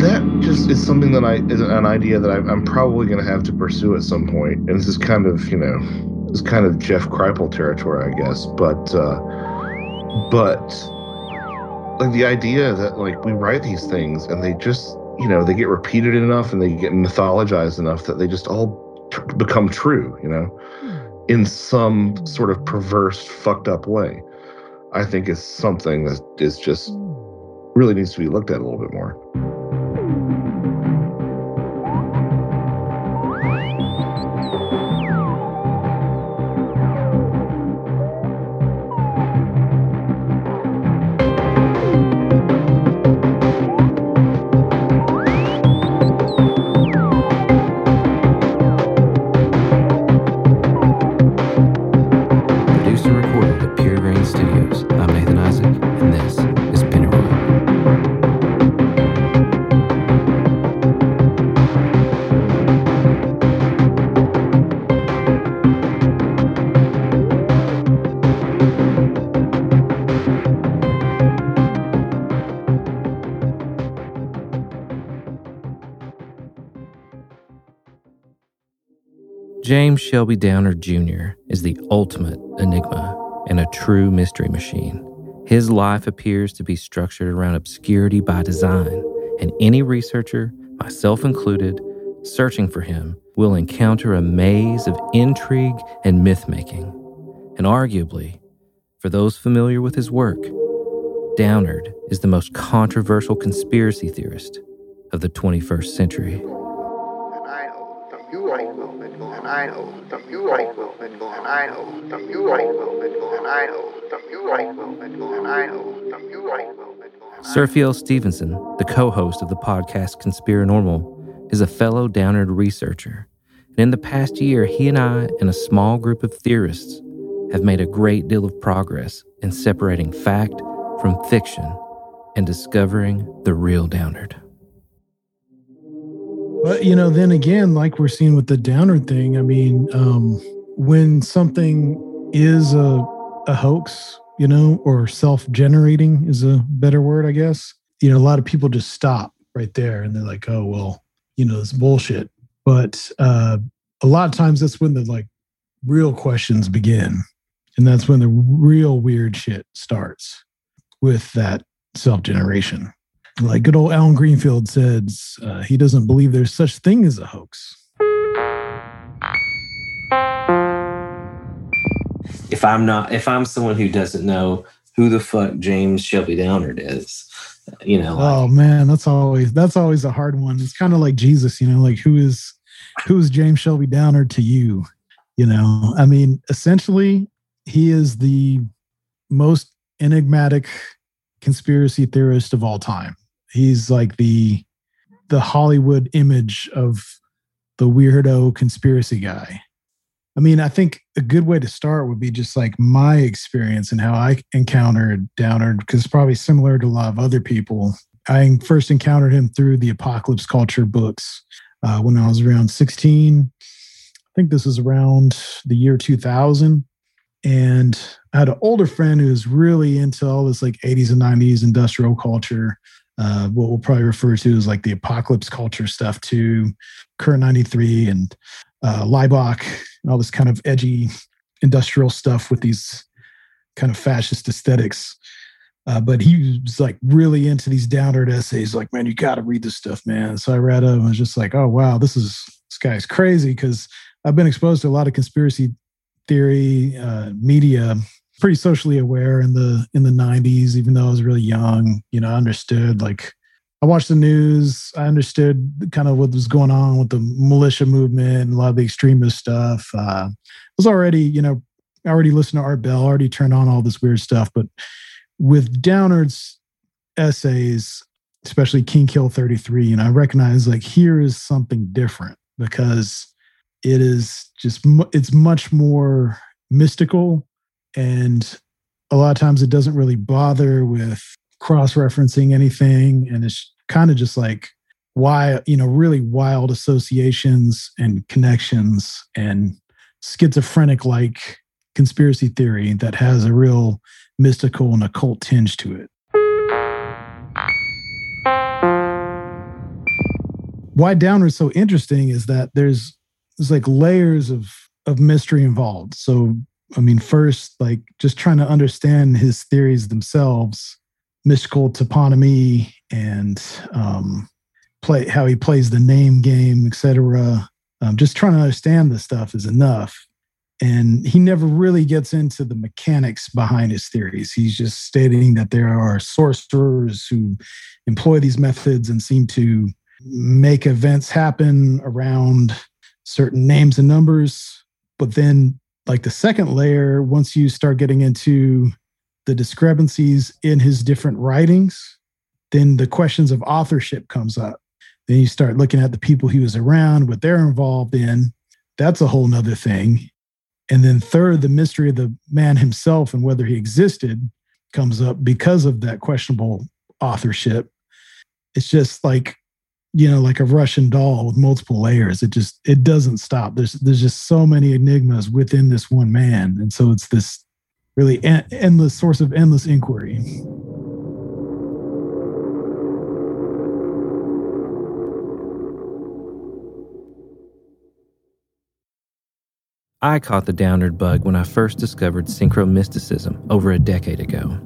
that just is something that I is an idea that I, I'm probably going to have to pursue at some point. And this is kind of you know, this is kind of Jeff Kripal territory, I guess. But uh, but like the idea that like we write these things and they just you know they get repeated enough and they get mythologized enough that they just all t- become true. You know, in some sort of perverse, fucked up way. I think is something that is just really needs to be looked at a little bit more. Produced Shelby Downard Jr. is the ultimate enigma and a true mystery machine. His life appears to be structured around obscurity by design, and any researcher, myself included, searching for him will encounter a maze of intrigue and myth making. And arguably, for those familiar with his work, Downard is the most controversial conspiracy theorist of the 21st century. I know some you right will and I know some you right will and I know some you right will and I know some you right will Serfiel Stevenson, the co host of the podcast Conspiranormal, is a fellow Downard researcher. And in the past year, he and I and a small group of theorists have made a great deal of progress in separating fact from fiction and discovering the real Downard. But you know, then again, like we're seeing with the Downard thing, I mean, um, when something is a a hoax, you know, or self-generating is a better word, I guess. You know, a lot of people just stop right there and they're like, "Oh, well, you know, it's bullshit." But uh, a lot of times, that's when the like real questions begin, and that's when the real weird shit starts with that self-generation like good old Alan Greenfield says, uh, he doesn't believe there's such thing as a hoax. if I'm not if I'm someone who doesn't know who the fuck James Shelby Downard is, you know, like, Oh man, that's always that's always a hard one. It's kind of like Jesus, you know, like who is who is James Shelby Downard to you? You know, I mean, essentially, he is the most enigmatic conspiracy theorist of all time. He's like the the Hollywood image of the weirdo conspiracy guy. I mean, I think a good way to start would be just like my experience and how I encountered Downard, because it's probably similar to a lot of other people. I first encountered him through the Apocalypse Culture books uh, when I was around 16. I think this was around the year 2000. And I had an older friend who was really into all this like 80s and 90s industrial culture, uh, what we'll probably refer to as like the apocalypse culture stuff too, Current 93 and uh, Laibach, and all this kind of edgy industrial stuff with these kind of fascist aesthetics. Uh, but he was like really into these Downard essays. Like, man, you got to read this stuff, man. So I read them. and was just like, oh wow, this is this guy's crazy because I've been exposed to a lot of conspiracy theory uh, media, pretty socially aware in the in the '90s. Even though I was really young, you know, I understood like I watched the news. I understood kind of what was going on with the militia movement and a lot of the extremist stuff. Uh, I was already, you know, I already listened to Art Bell, already turned on all this weird stuff. But with Downard's essays, especially King Kill 33, you know, I recognize like here is something different because it is just, it's much more mystical. And a lot of times it doesn't really bother with cross referencing anything. And it's kind of just like, why, you know, really wild associations and connections and schizophrenic like conspiracy theory that has a real mystical and occult tinge to it. why Downard is so interesting is that there's there's like layers of of mystery involved. So I mean, first, like just trying to understand his theories themselves, mystical toponymy, and um, play how he plays the name game, etc. Um, just trying to understand this stuff is enough. And he never really gets into the mechanics behind his theories. He's just stating that there are sorcerers who employ these methods and seem to make events happen around certain names and numbers. But then, like the second layer, once you start getting into the discrepancies in his different writings, then the questions of authorship comes up. Then you start looking at the people he was around, what they're involved in. That's a whole nother thing. And then third, the mystery of the man himself and whether he existed comes up because of that questionable authorship. It's just like, you know, like a Russian doll with multiple layers. It just it doesn't stop. There's there's just so many enigmas within this one man. And so it's this really en- endless source of endless inquiry. I caught the Downard bug when I first discovered synchromysticism over a decade ago.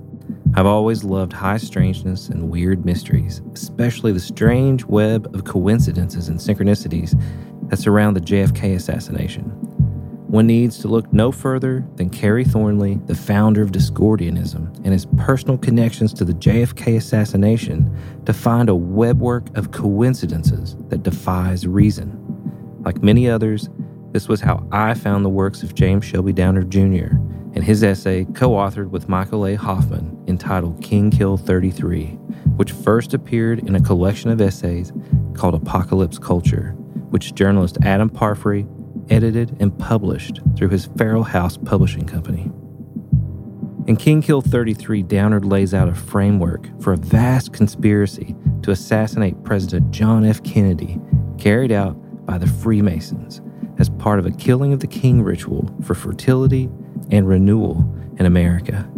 I've always loved high strangeness and weird mysteries, especially the strange web of coincidences and synchronicities that surround the JFK assassination. One needs to look no further than Kerry Thornley, the founder of Discordianism, and his personal connections to the JFK assassination to find a webwork of coincidences that defies reason. Like many others, this was how I found the works of James Shelby Downard Jr. and his essay, co authored with Michael A. Hoffman, entitled King Kill 33, which first appeared in a collection of essays called Apocalypse Culture, which journalist Adam Parfrey edited and published through his Feral House Publishing Company. In King Kill 33, Downard lays out a framework for a vast conspiracy to assassinate President John F. Kennedy, carried out by the Freemasons as part of a killing of the king ritual for fertility and renewal in America.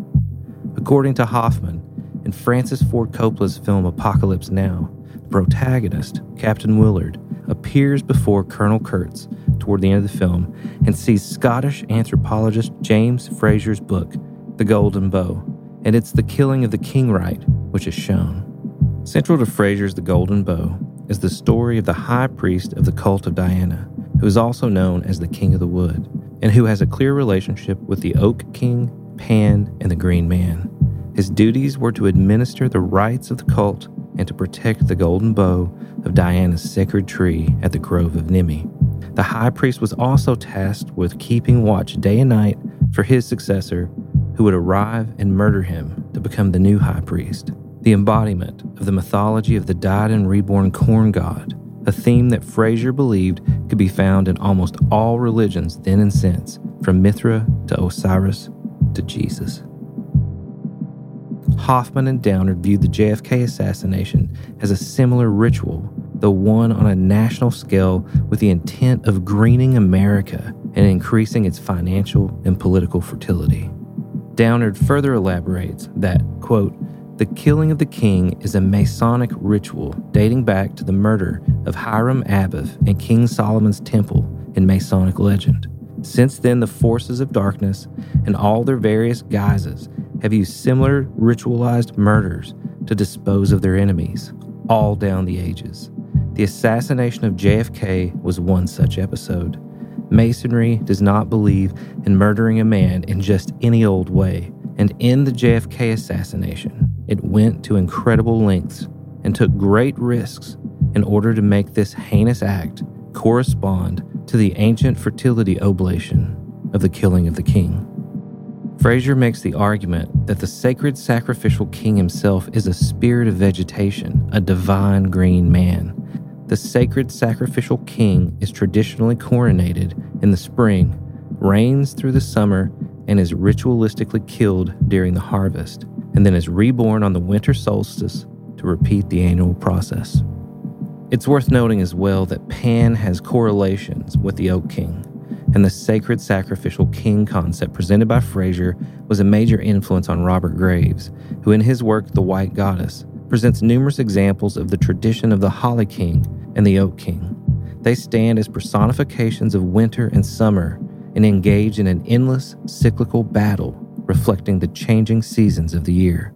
According to Hoffman, in Francis Ford Coppola's film Apocalypse Now, the protagonist, Captain Willard, appears before Colonel Kurtz toward the end of the film and sees Scottish anthropologist James Frazer's book, The Golden Bough, and it's the killing of the king rite which is shown. Central to Frazer's The Golden Bough is the story of the high priest of the cult of Diana, who is also known as the King of the Wood, and who has a clear relationship with the Oak King, Pan, and the Green Man. His duties were to administer the rites of the cult and to protect the golden bough of Diana's sacred tree at the Grove of Nemi. The high priest was also tasked with keeping watch day and night for his successor, who would arrive and murder him to become the new high priest, the embodiment of the mythology of the died and reborn corn god a theme that Frazer believed could be found in almost all religions then and since, from Mithra to Osiris to Jesus. Hoffman and Downard viewed the JFK assassination as a similar ritual, though one on a national scale with the intent of greening America and increasing its financial and political fertility. Downard further elaborates that, quote, the killing of the king is a Masonic ritual dating back to the murder of Hiram Abiff in King Solomon's temple in Masonic legend. Since then, the forces of darkness and all their various guises have used similar ritualized murders to dispose of their enemies, all down the ages. The assassination of JFK was one such episode. Masonry does not believe in murdering a man in just any old way, and in the JFK assassination, it went to incredible lengths and took great risks in order to make this heinous act correspond to the ancient fertility oblation of the killing of the king. Frazer makes the argument that the sacred sacrificial king himself is a spirit of vegetation, a divine green man. The sacred sacrificial king is traditionally coronated in the spring, reigns through the summer, and is ritualistically killed during the harvest and then is reborn on the winter solstice to repeat the annual process. It's worth noting as well that Pan has correlations with the Oak King, and the sacred sacrificial king concept presented by Frazer was a major influence on Robert Graves, who in his work The White Goddess presents numerous examples of the tradition of the Holly King and the Oak King. They stand as personifications of winter and summer and engage in an endless cyclical battle reflecting the changing seasons of the year.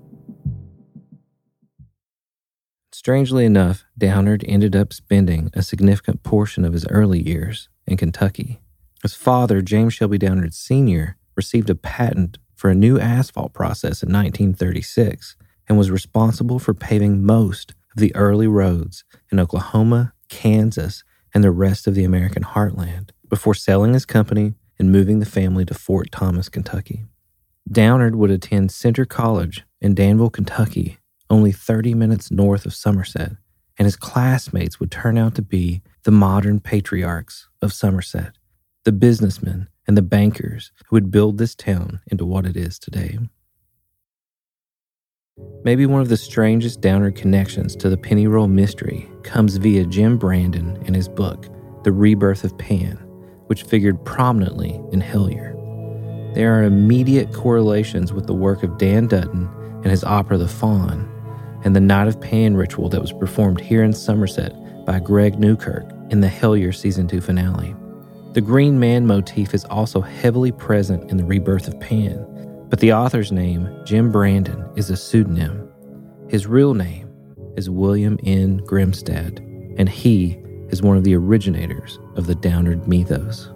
Strangely enough, Downard ended up spending a significant portion of his early years in Kentucky. His father, James Shelby Downard Sr., received a patent for a new asphalt process in 1936 and was responsible for paving most of the early roads in Oklahoma, Kansas, and the rest of the American heartland before selling his company and moving the family to Fort Thomas, Kentucky. Downard would attend Centre College in Danville, Kentucky, only 30 minutes north of Somerset, and his classmates would turn out to be the modern patriarchs of Somerset, the businessmen and the bankers who would build this town into what it is today. Maybe one of the strangest Downard connections to the Pennyroyal mystery comes via Jim Brandon and his book, The Rebirth of Pan, which figured prominently in Hellier. There are immediate correlations with the work of Dan Dutton and his opera The Faun, and the Night of Pan ritual that was performed here in Somerset by Greg Newkirk in the Hellier Season 2 finale. The Green Man motif is also heavily present in the rebirth of Pan, but the author's name, Jim Brandon, is a pseudonym. His real name is William N. Grimstad, and he is one of the originators of the Downard mythos.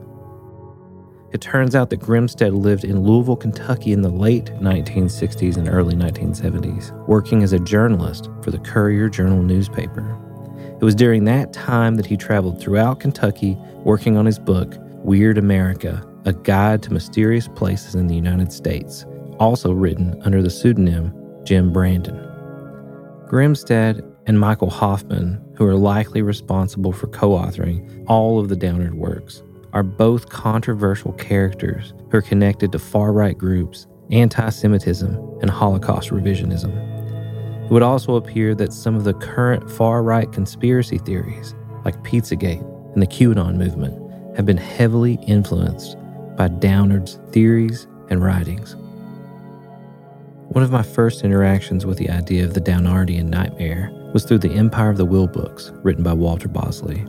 It turns out that Grimstad lived in Louisville, Kentucky in the late 1960s and early 1970s, working as a journalist for the Courier Journal newspaper. It was during that time that he traveled throughout Kentucky working on his book, Weird America A Guide to Mysterious Places in the United States, also written under the pseudonym Jim Brandon. Grimstad and Michael Hoffman, who are likely responsible for co authoring all of the Downard works, are both controversial characters who are connected to far right groups, anti Semitism, and Holocaust revisionism. It would also appear that some of the current far right conspiracy theories, like Pizzagate and the QAnon movement, have been heavily influenced by Downard's theories and writings. One of my first interactions with the idea of the Downardian nightmare was through the Empire of the Will books, written by Walter Bosley.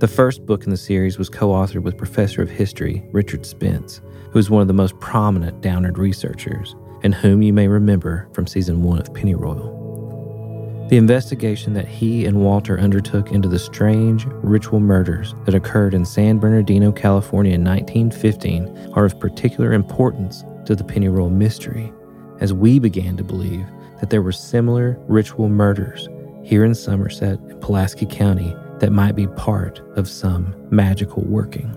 The first book in the series was co authored with Professor of History Richard Spence, who is one of the most prominent Downard researchers, and whom you may remember from season one of Pennyroyal. The investigation that he and Walter undertook into the strange ritual murders that occurred in San Bernardino, California in 1915 are of particular importance to the Pennyroyal mystery, as we began to believe that there were similar ritual murders here in Somerset and Pulaski County that might be part of some magical working.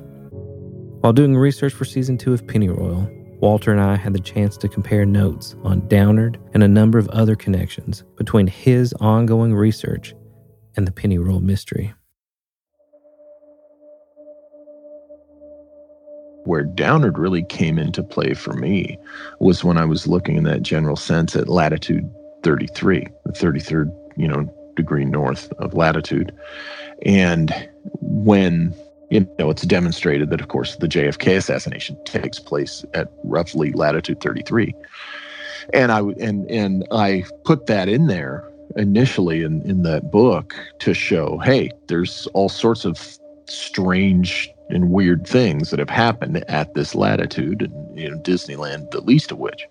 While doing research for season two of Pennyroyal, Walter and I had the chance to compare notes on Downard and a number of other connections between his ongoing research and the Pennyroyal mystery. Where Downard really came into play for me was when I was looking in that general sense at latitude 33, the 33rd, you know, degree north of latitude. And when you know it's demonstrated that of course the JFK assassination takes place at roughly latitude 33 and I and and I put that in there initially in in that book to show hey there's all sorts of strange and weird things that have happened at this latitude and you know Disneyland the least of which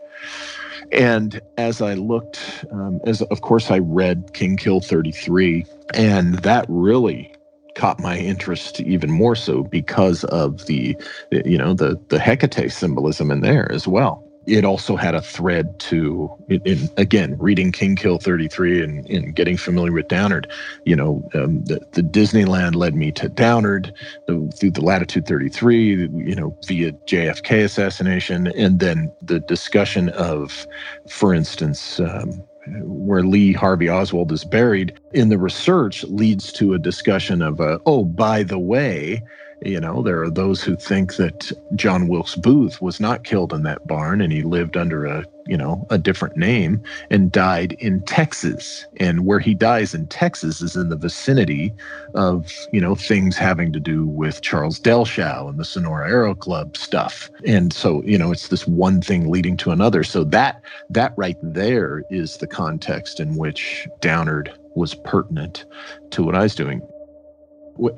and as I looked, um, as of course I read King Kill 33, and that really caught my interest even more so because of the, you know, the the Hecate symbolism in there as well it also had a thread to in, in, again reading king kill 33 and, and getting familiar with downard. You know um, the, the disneyland led me to downard the, through the latitude 33 you know via jfk assassination and then the discussion of for instance um, where Lee Harvey Oswald is buried in the research leads to a discussion of, uh, oh, by the way, you know, there are those who think that John Wilkes Booth was not killed in that barn and he lived under a, you know, a different name and died in Texas. And where he dies in Texas is in the vicinity of, you know, things having to do with Charles Dellschau and the Sonora Aero Club stuff. And so, you know, it's this one thing leading to another. So that that right there is the context in which Downard was pertinent to what I was doing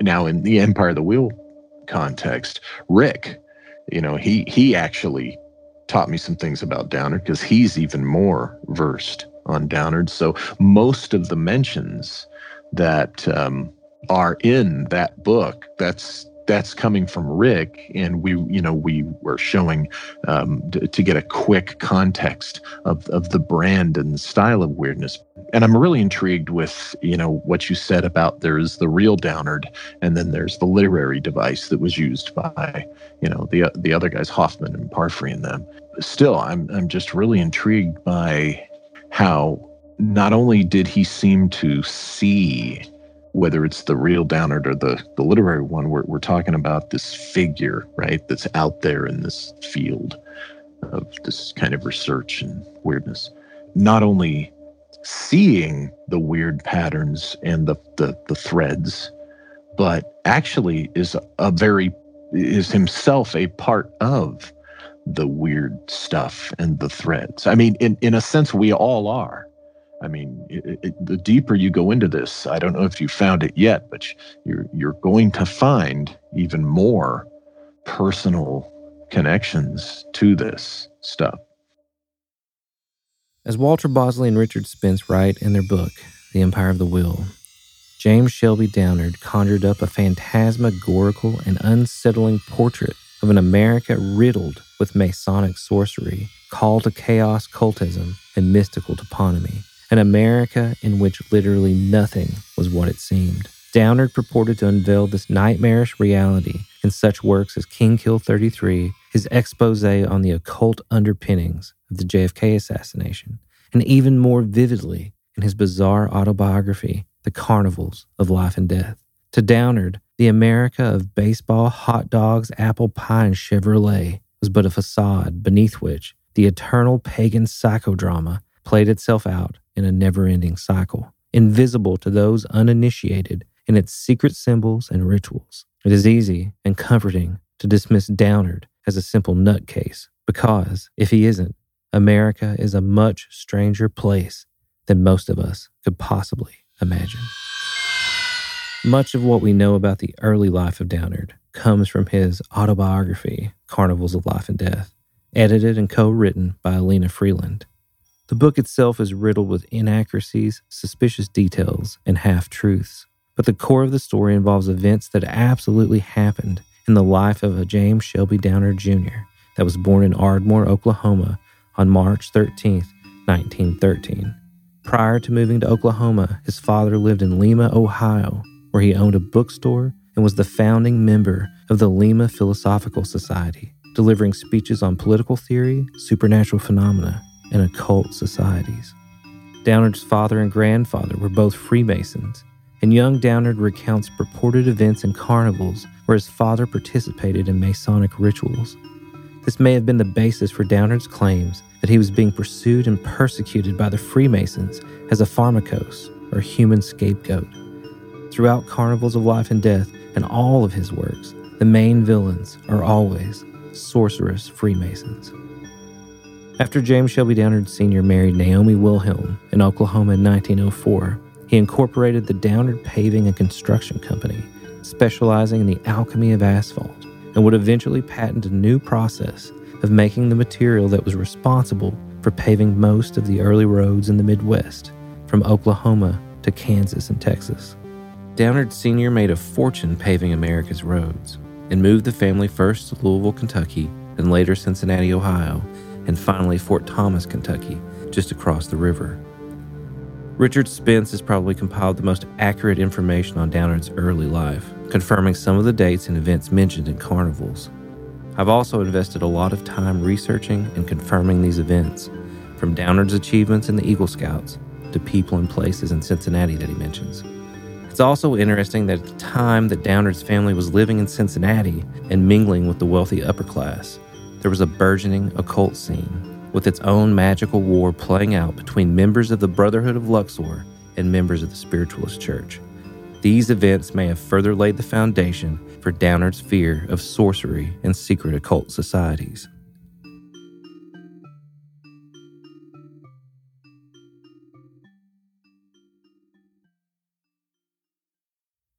now in the Empire of the Will context, Rick, you know, he he actually taught me some things about Downard because he's even more versed on Downard. So most of the mentions that um, are in that book, that's that's coming from Rick, and we, you know, we were showing um, to get a quick context of of the brand and the style of weirdness. And I'm really intrigued with, you know, what you said about there's the real Downard, and then there's the literary device that was used by, you know, the the other guys, Hoffman and Parfrey and them. Still, I'm I'm just really intrigued by how not only did he seem to see whether it's the real Downard or the, the literary one, we're, we're talking about this figure, right, that's out there in this field of this kind of research and weirdness. Not only seeing the weird patterns and the, the, the threads, but actually is a very, is himself a part of the weird stuff and the threads. I mean, in, in a sense, we all are I mean, it, it, the deeper you go into this, I don't know if you found it yet, but you're you're going to find even more personal connections to this stuff. As Walter Bosley and Richard Spence write in their book, The Empire of the Will, James Shelby Downard conjured up a phantasmagorical and unsettling portrait of an America riddled with Masonic sorcery, call to chaos cultism, and mystical toponymy an America in which literally nothing was what it seemed. Downard purported to unveil this nightmarish reality in such works as King Kill 33, his expose on the occult underpinnings of the JFK assassination, and even more vividly in his bizarre autobiography, The Carnivals of Life and Death. To Downard, the America of baseball, hot dogs, apple pie, and Chevrolet was but a facade beneath which the eternal pagan psychodrama played itself out in a never ending cycle, invisible to those uninitiated in its secret symbols and rituals. It is easy and comforting to dismiss Downard as a simple nutcase, because if he isn't, America is a much stranger place than most of us could possibly imagine. Much of what we know about the early life of Downard comes from his autobiography, Carnivals of Life and Death, edited and co written by Elena Freeland. The book itself is riddled with inaccuracies, suspicious details, and half truths. But the core of the story involves events that absolutely happened in the life of a James Shelby Downard Jr. that was born in Ardmore, Oklahoma on March 13, 1913. Prior to moving to Oklahoma, his father lived in Lima, Ohio, where he owned a bookstore and was the founding member of the Lima Philosophical Society, delivering speeches on political theory, supernatural phenomena, and occult societies. Downard's father and grandfather were both Freemasons, and young Downard recounts purported events and carnivals where his father participated in Masonic rituals. This may have been the basis for Downard's claims that he was being pursued and persecuted by the Freemasons as a pharmakos, or human scapegoat. Throughout Carnivals of Life and Death and all of his works, the main villains are always sorcerous Freemasons. After James Shelby Downard Sr. married Naomi Wilhelm in Oklahoma in 1904, he incorporated the Downard Paving and Construction Company, specializing in the alchemy of asphalt, and would eventually patent a new process of making the material that was responsible for paving most of the early roads in the Midwest, from Oklahoma to Kansas and Texas. Downard Sr. made a fortune paving America's roads and moved the family first to Louisville, Kentucky, and later Cincinnati, Ohio, and finally Fort Thomas, Kentucky, just across the river. Richard Spence has probably compiled the most accurate information on Downard's early life, confirming some of the dates and events mentioned in carnivals. I've also invested a lot of time researching and confirming these events, from Downard's achievements in the Eagle Scouts to people and places in Cincinnati that he mentions. It's also interesting that at the time that Downard's family was living in Cincinnati and mingling with the wealthy upper class, there was a burgeoning occult scene, with its own magical war playing out between members of the Brotherhood of Luxor and members of the Spiritualist Church. These events may have further laid the foundation for Downard's fear of sorcery and secret occult societies.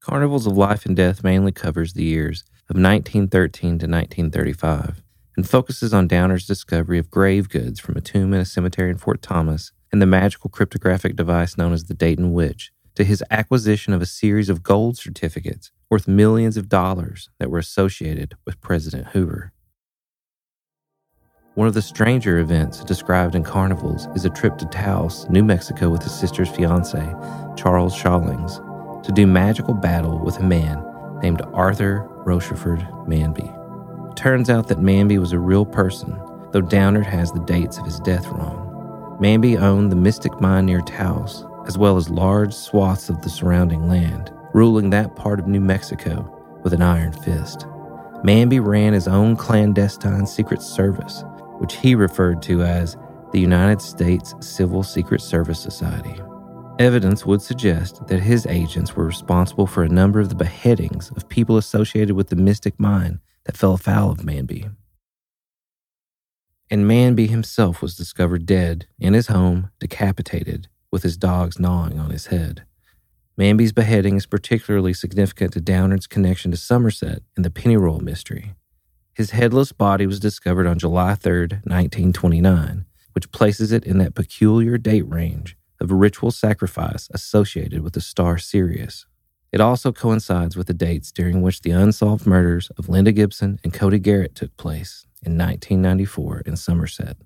Carnivals of Life and Death mainly covers the years of 1913 to 1935 and focuses on Downard's discovery of grave goods from a tomb in a cemetery in Fort Thomas and the magical cryptographic device known as the Dayton Witch, to his acquisition of a series of gold certificates worth millions of dollars that were associated with President Hoover. One of the stranger events described in Carnivals is a trip to Taos, New Mexico with his sister's fiance, Charles Shawlings, to do magical battle with a man named Arthur Rochford Manby. Turns out that Manby was a real person, though Downard has the dates of his death wrong. Manby owned the Mystic Mine near Taos, as well as large swaths of the surrounding land, ruling that part of New Mexico with an iron fist. Manby ran his own clandestine secret service, which he referred to as the United States Civil Secret Service Society. Evidence would suggest that his agents were responsible for a number of the beheadings of people associated with the Mystic Mine that fell foul of Manby. And Manby himself was discovered dead in his home, decapitated, with his dogs gnawing on his head. Manby's beheading is particularly significant to Downard's connection to Somerset and the Pennyroyal mystery. His headless body was discovered on July 3, 1929, which places it in that peculiar date range of ritual sacrifice associated with the star Sirius. It also coincides with the dates during which the unsolved murders of Linda Gibson and Cody Garrett took place in 1994 in Somerset.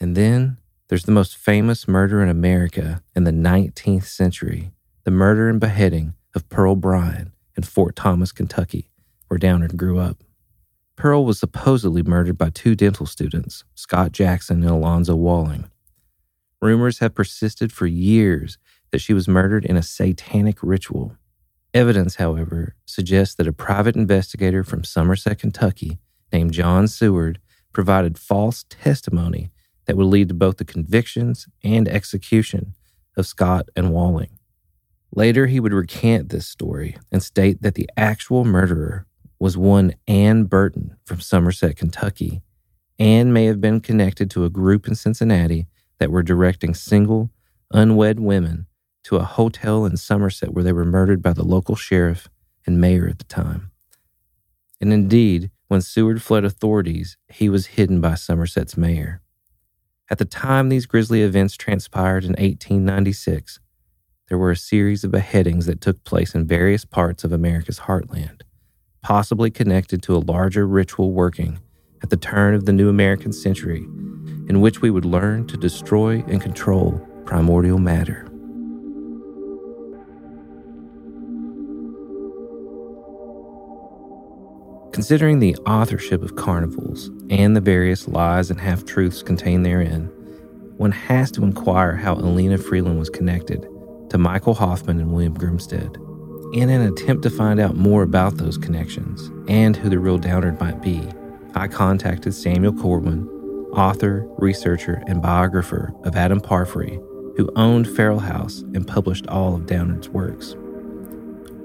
And then there's the most famous murder in America in the 19th century the murder and beheading of Pearl Bryan in Fort Thomas, Kentucky, where Downard grew up. Pearl was supposedly murdered by two dental students, Scott Jackson and Alonzo Walling. Rumors have persisted for years that she was murdered in a satanic ritual. Evidence, however, suggests that a private investigator from Somerset, Kentucky, named John Seward, provided false testimony that would lead to both the convictions and execution of Scott and Walling. Later, he would recant this story and state that the actual murderer was one Ann Burton from Somerset, Kentucky. Ann may have been connected to a group in Cincinnati that were directing single, unwed women to a hotel in Somerset where they were murdered by the local sheriff and mayor at the time. And indeed, when Seward fled authorities, he was hidden by Somerset's mayor. At the time these grisly events transpired in 1896, there were a series of beheadings that took place in various parts of America's heartland, possibly connected to a larger ritual working at the turn of the new American century in which we would learn to destroy and control primordial matter. Considering the authorship of Carnivals and the various lies and half truths contained therein, one has to inquire how Elena Freeland was connected to Michael Hoffman and William Grimstad. In an attempt to find out more about those connections and who the real Downard might be, I contacted Samuel Corwin, author, researcher, and biographer of Adam Parfrey, who owned Feral House and published all of Downard's works.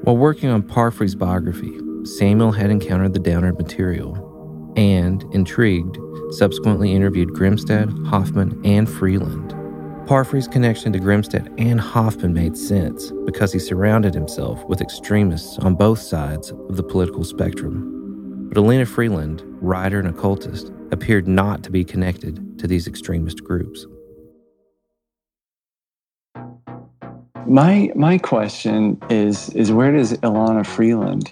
While working on Parfrey's biography, Samuel had encountered the Downard material and, intrigued, subsequently interviewed Grimstad, Hoffman, and Freeland. Parfrey's connection to Grimstad and Hoffman made sense because he surrounded himself with extremists on both sides of the political spectrum. But Elena Freeland, writer and occultist, appeared not to be connected to these extremist groups. My my question is is where does Ilana Freeland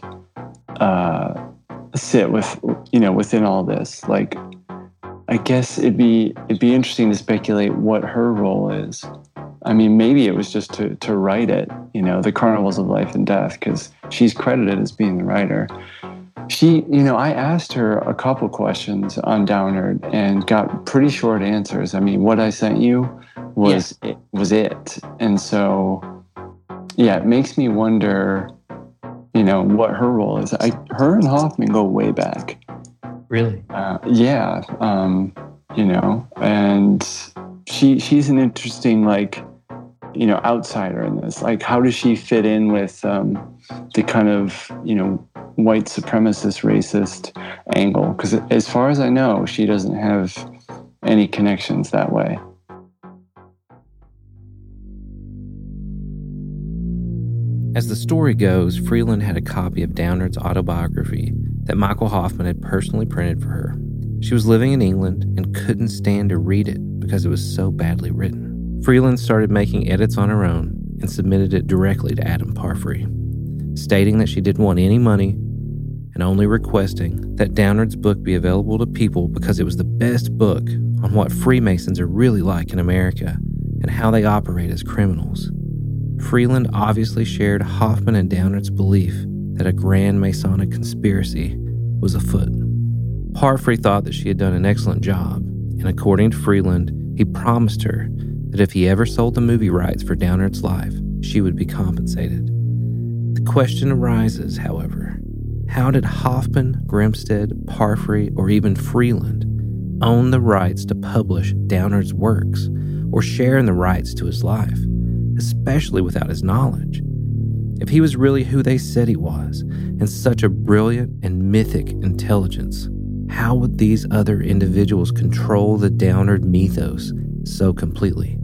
uh, sit with you know within all this? Like, I guess it'd be it'd be interesting to speculate what her role is. I mean, maybe it was just to to write it, you know, the Carnivals of Life and Death, because she's credited as being the writer she, you know, I asked her a couple questions on Downard and got pretty short answers. I mean, what I sent you was yeah. it, was it, and so yeah, it makes me wonder, you know, what her role is. I, her and Hoffman go way back. Really? Uh, yeah. Um, you know, and she she's an interesting like you know outsider in this like how does she fit in with um, the kind of you know white supremacist racist angle because as far as i know she doesn't have any connections that way As the story goes, Freeland had a copy of Downard's autobiography that Michael Hoffman had personally printed for her. She was living in England and couldn't stand to read it because it was so badly written. Freeland started making edits on her own and submitted it directly to Adam Parfrey, stating that she didn't want any money and only requesting that Downard's book be available to people because it was the best book on what Freemasons are really like in America and how they operate as criminals. Freeland obviously shared Hoffman and Downard's belief that a grand Masonic conspiracy was afoot. Parfrey thought that she had done an excellent job, and according to Freeland, he promised her that if he ever sold the movie rights for Downard's life, she would be compensated. The question arises, however, how did Hoffman, Grimstad, Parfrey, or even Freeland own the rights to publish Downard's works or share in the rights to his life, especially without his knowledge? If he was really who they said he was, and such a brilliant and mythic intelligence, how would these other individuals control the Downard mythos so completely?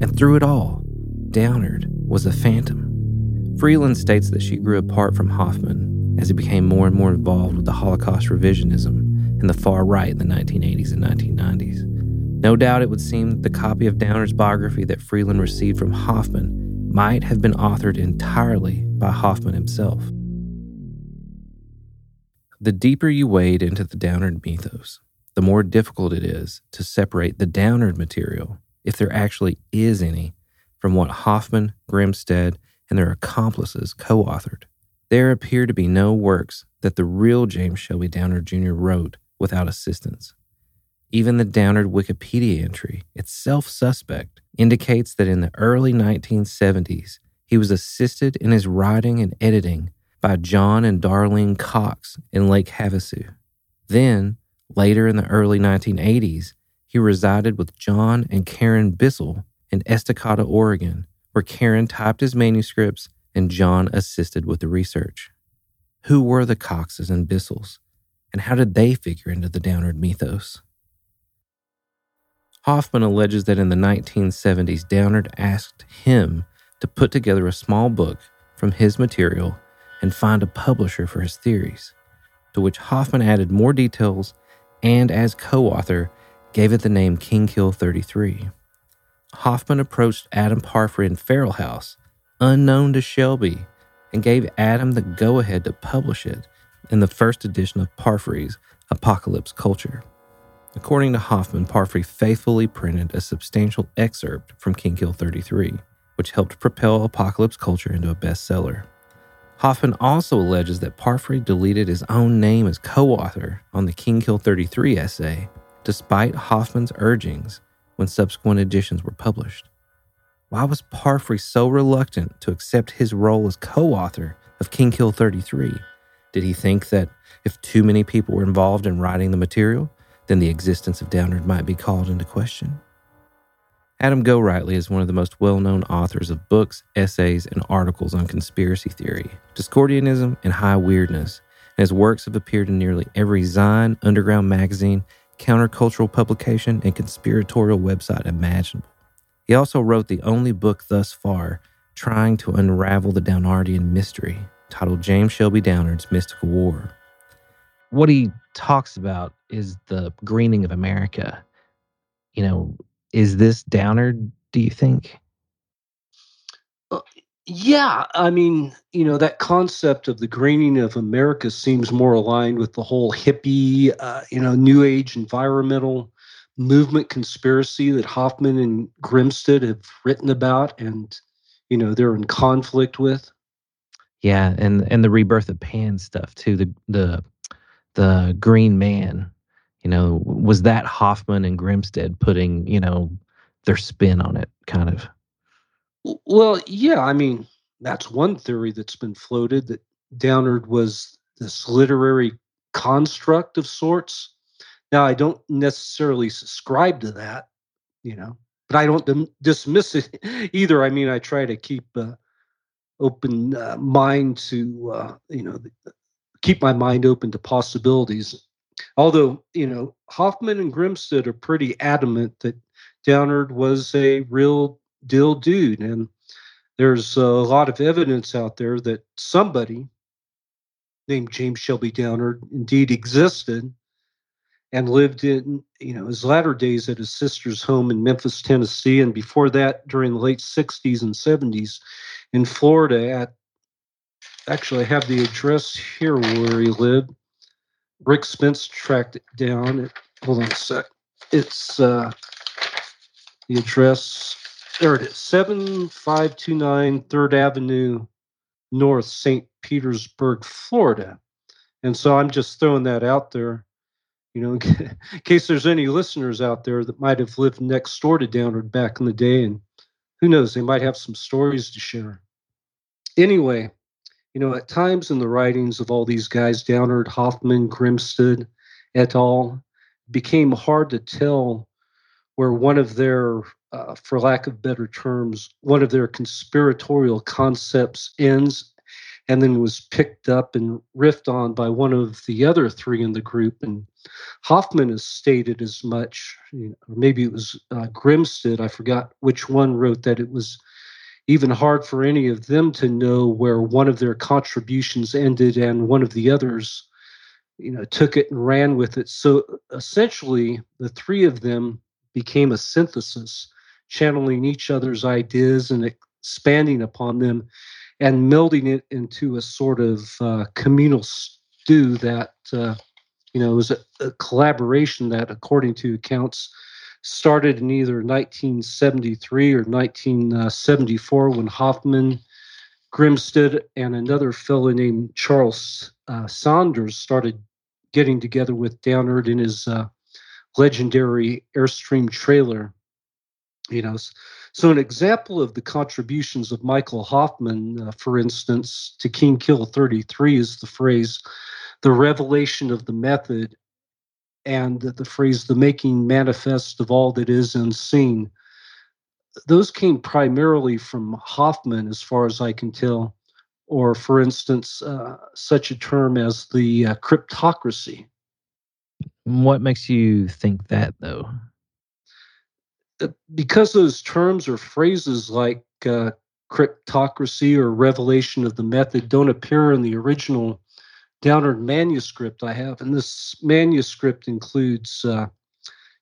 And through it all, Downard was a phantom. Freeland states that she grew apart from Hoffman as he became more and more involved with the Holocaust revisionism and the far right in the 1980s and 1990s. No doubt it would seem that the copy of Downard's biography that Freeland received from Hoffman might have been authored entirely by Hoffman himself. The deeper you wade into the Downard mythos, the more difficult it is to separate the Downard material, if there actually is any, from what Hoffman, Grimstad, and their accomplices co authored. There appear to be no works that the real James Shelby Downard Jr. wrote without assistance. Even the Downard Wikipedia entry, itself suspect, indicates that in the early 1970s, he was assisted in his writing and editing by John and Darlene Cox in Lake Havasu. Then, later in the early 1980s, he resided with John and Karen Bissell in Estacada, Oregon, where Karen typed his manuscripts and John assisted with the research. Who were the Coxes and Bissells, and how did they figure into the Downard mythos? Hoffman alleges that in the 1970s, Downard asked him to put together a small book from his material and find a publisher for his theories, to which Hoffman added more details and, as co author, gave it the name King Kill 33. Hoffman approached Adam Parfrey in Feral House, unknown to Shelby, and gave Adam the go ahead to publish it in the first edition of Parfrey's Apocalypse Culture. According to Hoffman, Parfrey faithfully printed a substantial excerpt from King Kill 33, which helped propel Apocalypse Culture into a bestseller. Hoffman also alleges that Parfrey deleted his own name as co author on the King Kill 33 essay, despite Hoffman's urgings when subsequent editions were published. Why was Parfrey so reluctant to accept his role as co author of King Kill 33? Did he think that if too many people were involved in writing the material, then the existence of Downard might be called into question? Adam Gorightly is one of the most well known authors of books, essays, and articles on conspiracy theory, Discordianism, and high weirdness, and his works have appeared in nearly every Zine, underground magazine, countercultural publication, and conspiratorial website imaginable. He also wrote the only book thus far trying to unravel the Downardian mystery, titled James Shelby Downard's Mystical War. What he talks about is the greening of America. You know, is this Downard, do you think? Yeah, I mean, you know, that concept of the greening of America seems more aligned with the whole hippie, uh, you know, new age environmental movement conspiracy that Hoffman and Grimstad have written about and, you know, they're in conflict with. Yeah, and and the rebirth of Pan stuff too. The the the Green Man, you know, was that Hoffman and Grimstad putting, you know, their spin on it, kind of. Well, yeah, I mean, that's one theory that's been floated that Downard was this literary construct of sorts. Now, I don't necessarily subscribe to that, you know, but I don't dim- dismiss it either. I mean, I try to keep uh, open uh, mind to, uh, you know, keep my mind open to possibilities. Although, you know, Hoffman and Grimstad are pretty adamant that Downard was a real deal dude. And there's a lot of evidence out there that somebody named James Shelby Downard indeed existed and lived in you know his latter days at his sister's home in Memphis, Tennessee, and before that during the late 60s and 70s in Florida at actually I have the address here where he lived. Rick Spence tracked it down. hold on a sec. It's uh, the address. There it is, 7529 3rd Avenue North, St. Petersburg, Florida. And so I'm just throwing that out there you know, in case there's any listeners out there that might have lived next door to Downard back in the day, and who knows, they might have some stories to share. Anyway, you know, at times in the writings of all these guys, Downard, Hoffman, Grimstad, et al., became hard to tell where one of their, uh, for lack of better terms, one of their conspiratorial concepts ends and then was picked up and riffed on by one of the other three in the group. And Hoffman has stated as much, you know, maybe it was uh, Grimstad, I forgot which one wrote that it was even hard for any of them to know where one of their contributions ended and one of the others you know took it and ran with it. So essentially the three of them became a synthesis channeling each other's ideas and expanding upon them and melding it into a sort of uh, communal stew that uh, you know was a, a, collaboration that, according to accounts, started in either 1973 or 1974 when Hoffman, Grimstad, and another fellow named Charles uh, Saunders started getting together with Downard in his uh, legendary Airstream trailer. You know, so, an example of the contributions of Michael Hoffman, uh, for instance, to King Kill 33 is the phrase, the revelation of the method, and the phrase, the making manifest of all that is unseen. Those came primarily from Hoffman, as far as I can tell, or, for instance, uh, such a term as the uh, cryptocracy. What makes you think that, though? because those terms or phrases like uh, cryptocracy or revelation of the method don't appear in the original Downard manuscript I have, and this manuscript includes uh,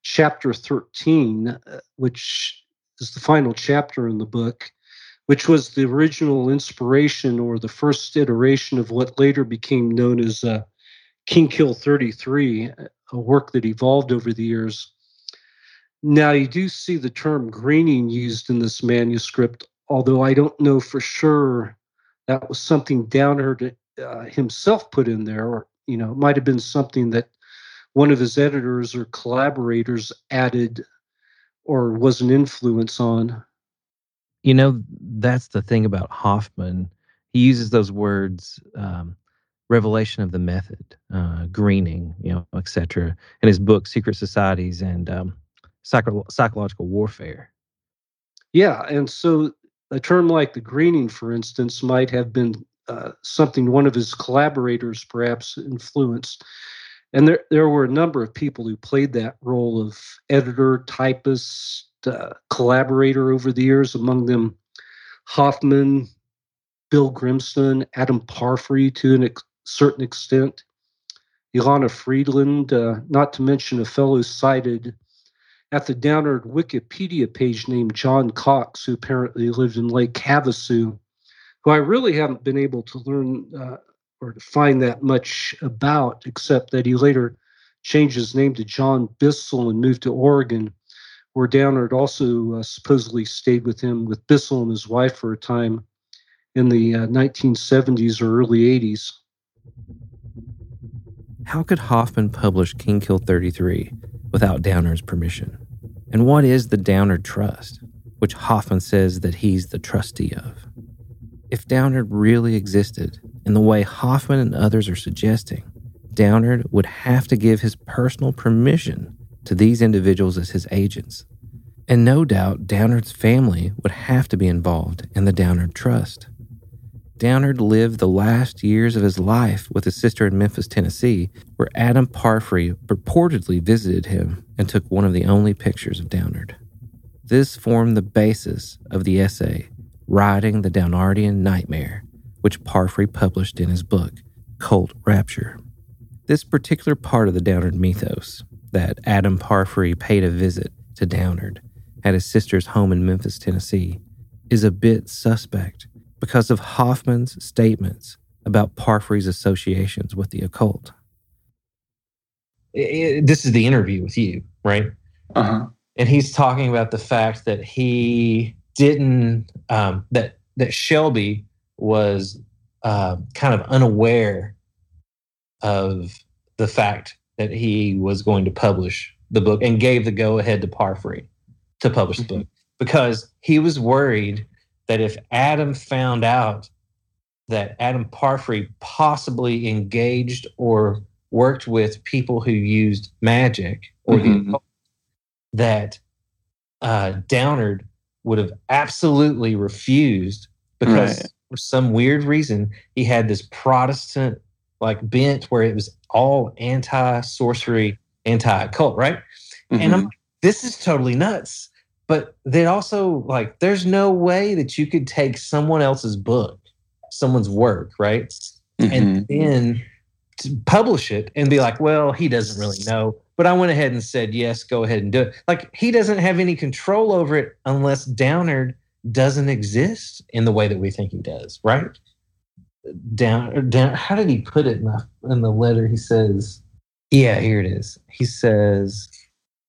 chapter 13, uh, which is the final chapter in the book, which was the original inspiration or the first iteration of what later became known as uh, King Kill 33, a work that evolved over the years. Now, you do see the term greening used in this manuscript, although I don't know for sure that was something Downard uh, himself put in there, or, you know, it might have been something that one of his editors or collaborators added or was an influence on. You know, that's the thing about Hoffman. He uses those words, um, revelation of the method, uh, greening, you know, etc. In his book, Secret Societies and um, psycho- psychological warfare. Yeah, and so a term like the greening, for instance, might have been uh, something one of his collaborators perhaps influenced. And there, there were a number of people who played that role of editor, typist, uh, collaborator over the years, among them Hoffman, Bill Grimstad, Adam Parfrey to a ex- certain extent, Elana Freeland, uh, not to mention a fellow cited at the Downard Wikipedia page named John Cox, who apparently lived in Lake Havasu, who I really haven't been able to learn uh, or to find that much about, except that he later changed his name to John Bissell and moved to Oregon, where Downard also uh, supposedly stayed with him with Bissell and his wife for a time in the uh, 1970s or early 80s. How could Hoffman publish King Kill 33 without Downard's permission? And what is the Downard Trust, which Hoffman says that he's the trustee of? If Downard really existed in the way Hoffman and others are suggesting, Downard would have to give his personal permission to these individuals as his agents. And no doubt Downard's family would have to be involved in the Downard Trust. Downard lived the last years of his life with his sister in Memphis, Tennessee, where Adam Parfrey purportedly visited him and took one of the only pictures of Downard. This formed the basis of the essay, Riding the Downardian Nightmare, which Parfrey published in his book, Cult Rapture. This particular part of the Downard mythos, that Adam Parfrey paid a visit to Downard at his sister's home in Memphis, Tennessee, is a bit suspect because of Hoffman's statements about Parfrey's associations with the occult. I- I- this is the interview with you, right? Uh-huh. and he's talking about the fact that he didn't um, that that Shelby was uh, kind of unaware of the fact that he was going to publish the book and gave the go ahead to Parfrey to publish the book because he was worried that if Adam found out that Adam Parfrey possibly engaged or worked with people who used magic or Mhm. the that uh, Downard would have absolutely refused because Right. for some weird reason he had this Protestant like bent where it was all anti sorcery, anti occult, right? And I'm Mhm. like, this is totally nuts. But then also, like, there's no way that you could take someone else's book, someone's work, right? Mhm. And then publish it and be like, well, he doesn't really know. But I went ahead and said, yes, go ahead and do it. Like, he doesn't have any control over it unless Downard doesn't exist in the way that we think he does, right? Down, er, down. How did he put it in the in the letter? He says, "Yeah, here it is." He says,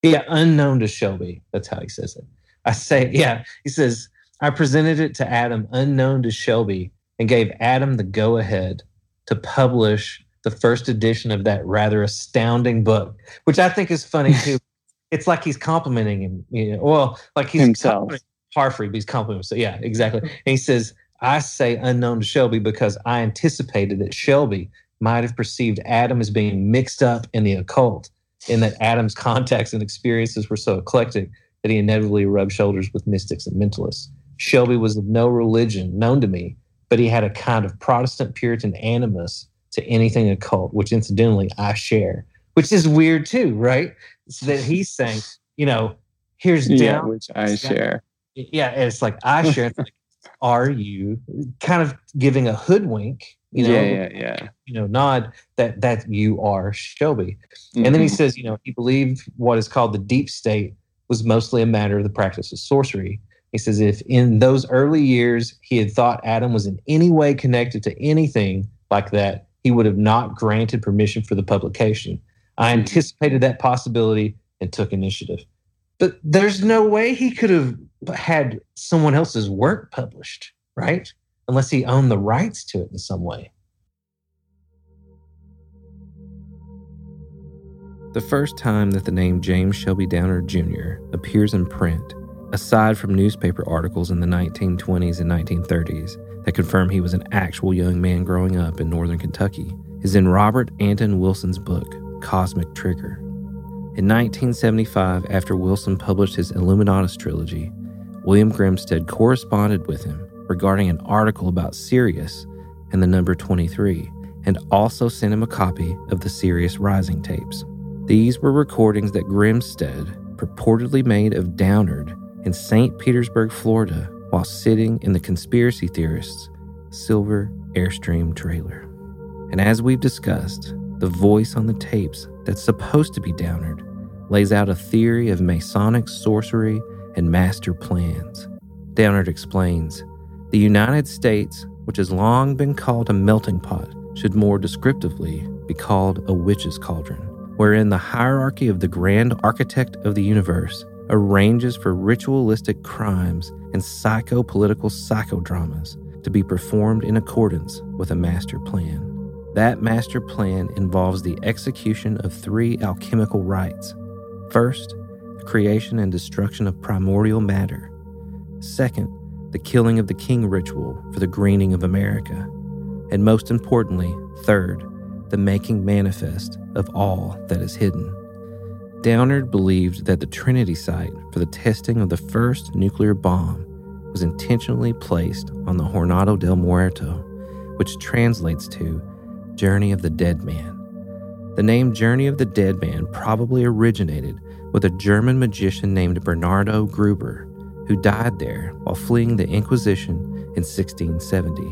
"Yeah, unknown to Shelby." That's how he says it. I say, "Yeah." He says, "I presented it to Adam, unknown to Shelby, and gave Adam the go ahead to publish the first edition of that rather astounding book, which I think is funny too. it's like he's complimenting him. You know, well, like he's Himself. complimenting Parfrey, but he's complimenting him. So Yeah, exactly. And he says, I say unknown to Shelby because I anticipated that Shelby might have perceived Adam as being mixed up in the occult, in that Adam's contacts and experiences were so eclectic that he inevitably rubbed shoulders with mystics and mentalists. Shelby was of no religion known to me, but he had a kind of Protestant Puritan animus to anything occult, which incidentally I share, which is weird too, right? So that he's saying, you know, here's yeah, which I share. yeah, it's like I share. It's like, are you kind of giving a hoodwink? You know, yeah, yeah, yeah. you know, nod that that you are Shelby. And then he Mhm. says, you know, he believed what is called the deep state was mostly a matter of the practice of sorcery. He says if in those early years he had thought Adam was in any way connected to anything like that, he would have not granted permission for the publication. I hmm. anticipated that possibility and took initiative. But there's no way he could have had someone else's work published, right? Unless he owned the rights to it in some way. The first time that the name James Shelby Downard Jr. appears in print, aside from newspaper articles in the 1920s and 1930s that confirm he was an actual young man growing up in northern Kentucky, is in Robert Anton Wilson's book, Cosmic Trigger. In 1975, after Wilson published his Illuminatus trilogy, William Grimstad corresponded with him regarding an article about Sirius and the number 23, and also sent him a copy of the Sirius Rising tapes. These were recordings that Grimstad purportedly made of Downard in St. Petersburg, Florida, while sitting in the conspiracy theorists' silver Airstream trailer. And as we've discussed, the voice on the tapes that's supposed to be Downard lays out a theory of Masonic sorcery and master plans. Downard explains the United States, which has long been called a melting pot, should more descriptively be called a witch's cauldron, wherein the hierarchy of the grand architect of the universe arranges for ritualistic crimes and psycho political psychodramas to be performed in accordance with a master plan. That master plan involves the execution of three alchemical rites. First, the creation and destruction of primordial matter. Second, the killing of the king ritual for the greening of America. And most importantly, third, the making manifest of all that is hidden. Downard believed that the Trinity site for the testing of the first nuclear bomb was intentionally placed on the Jornada del Muerto, which translates to Journey of the Dead Man. The name Journey of the Dead Man probably originated with a German magician named Bernardo Gruber, who died there while fleeing the Inquisition in 1670.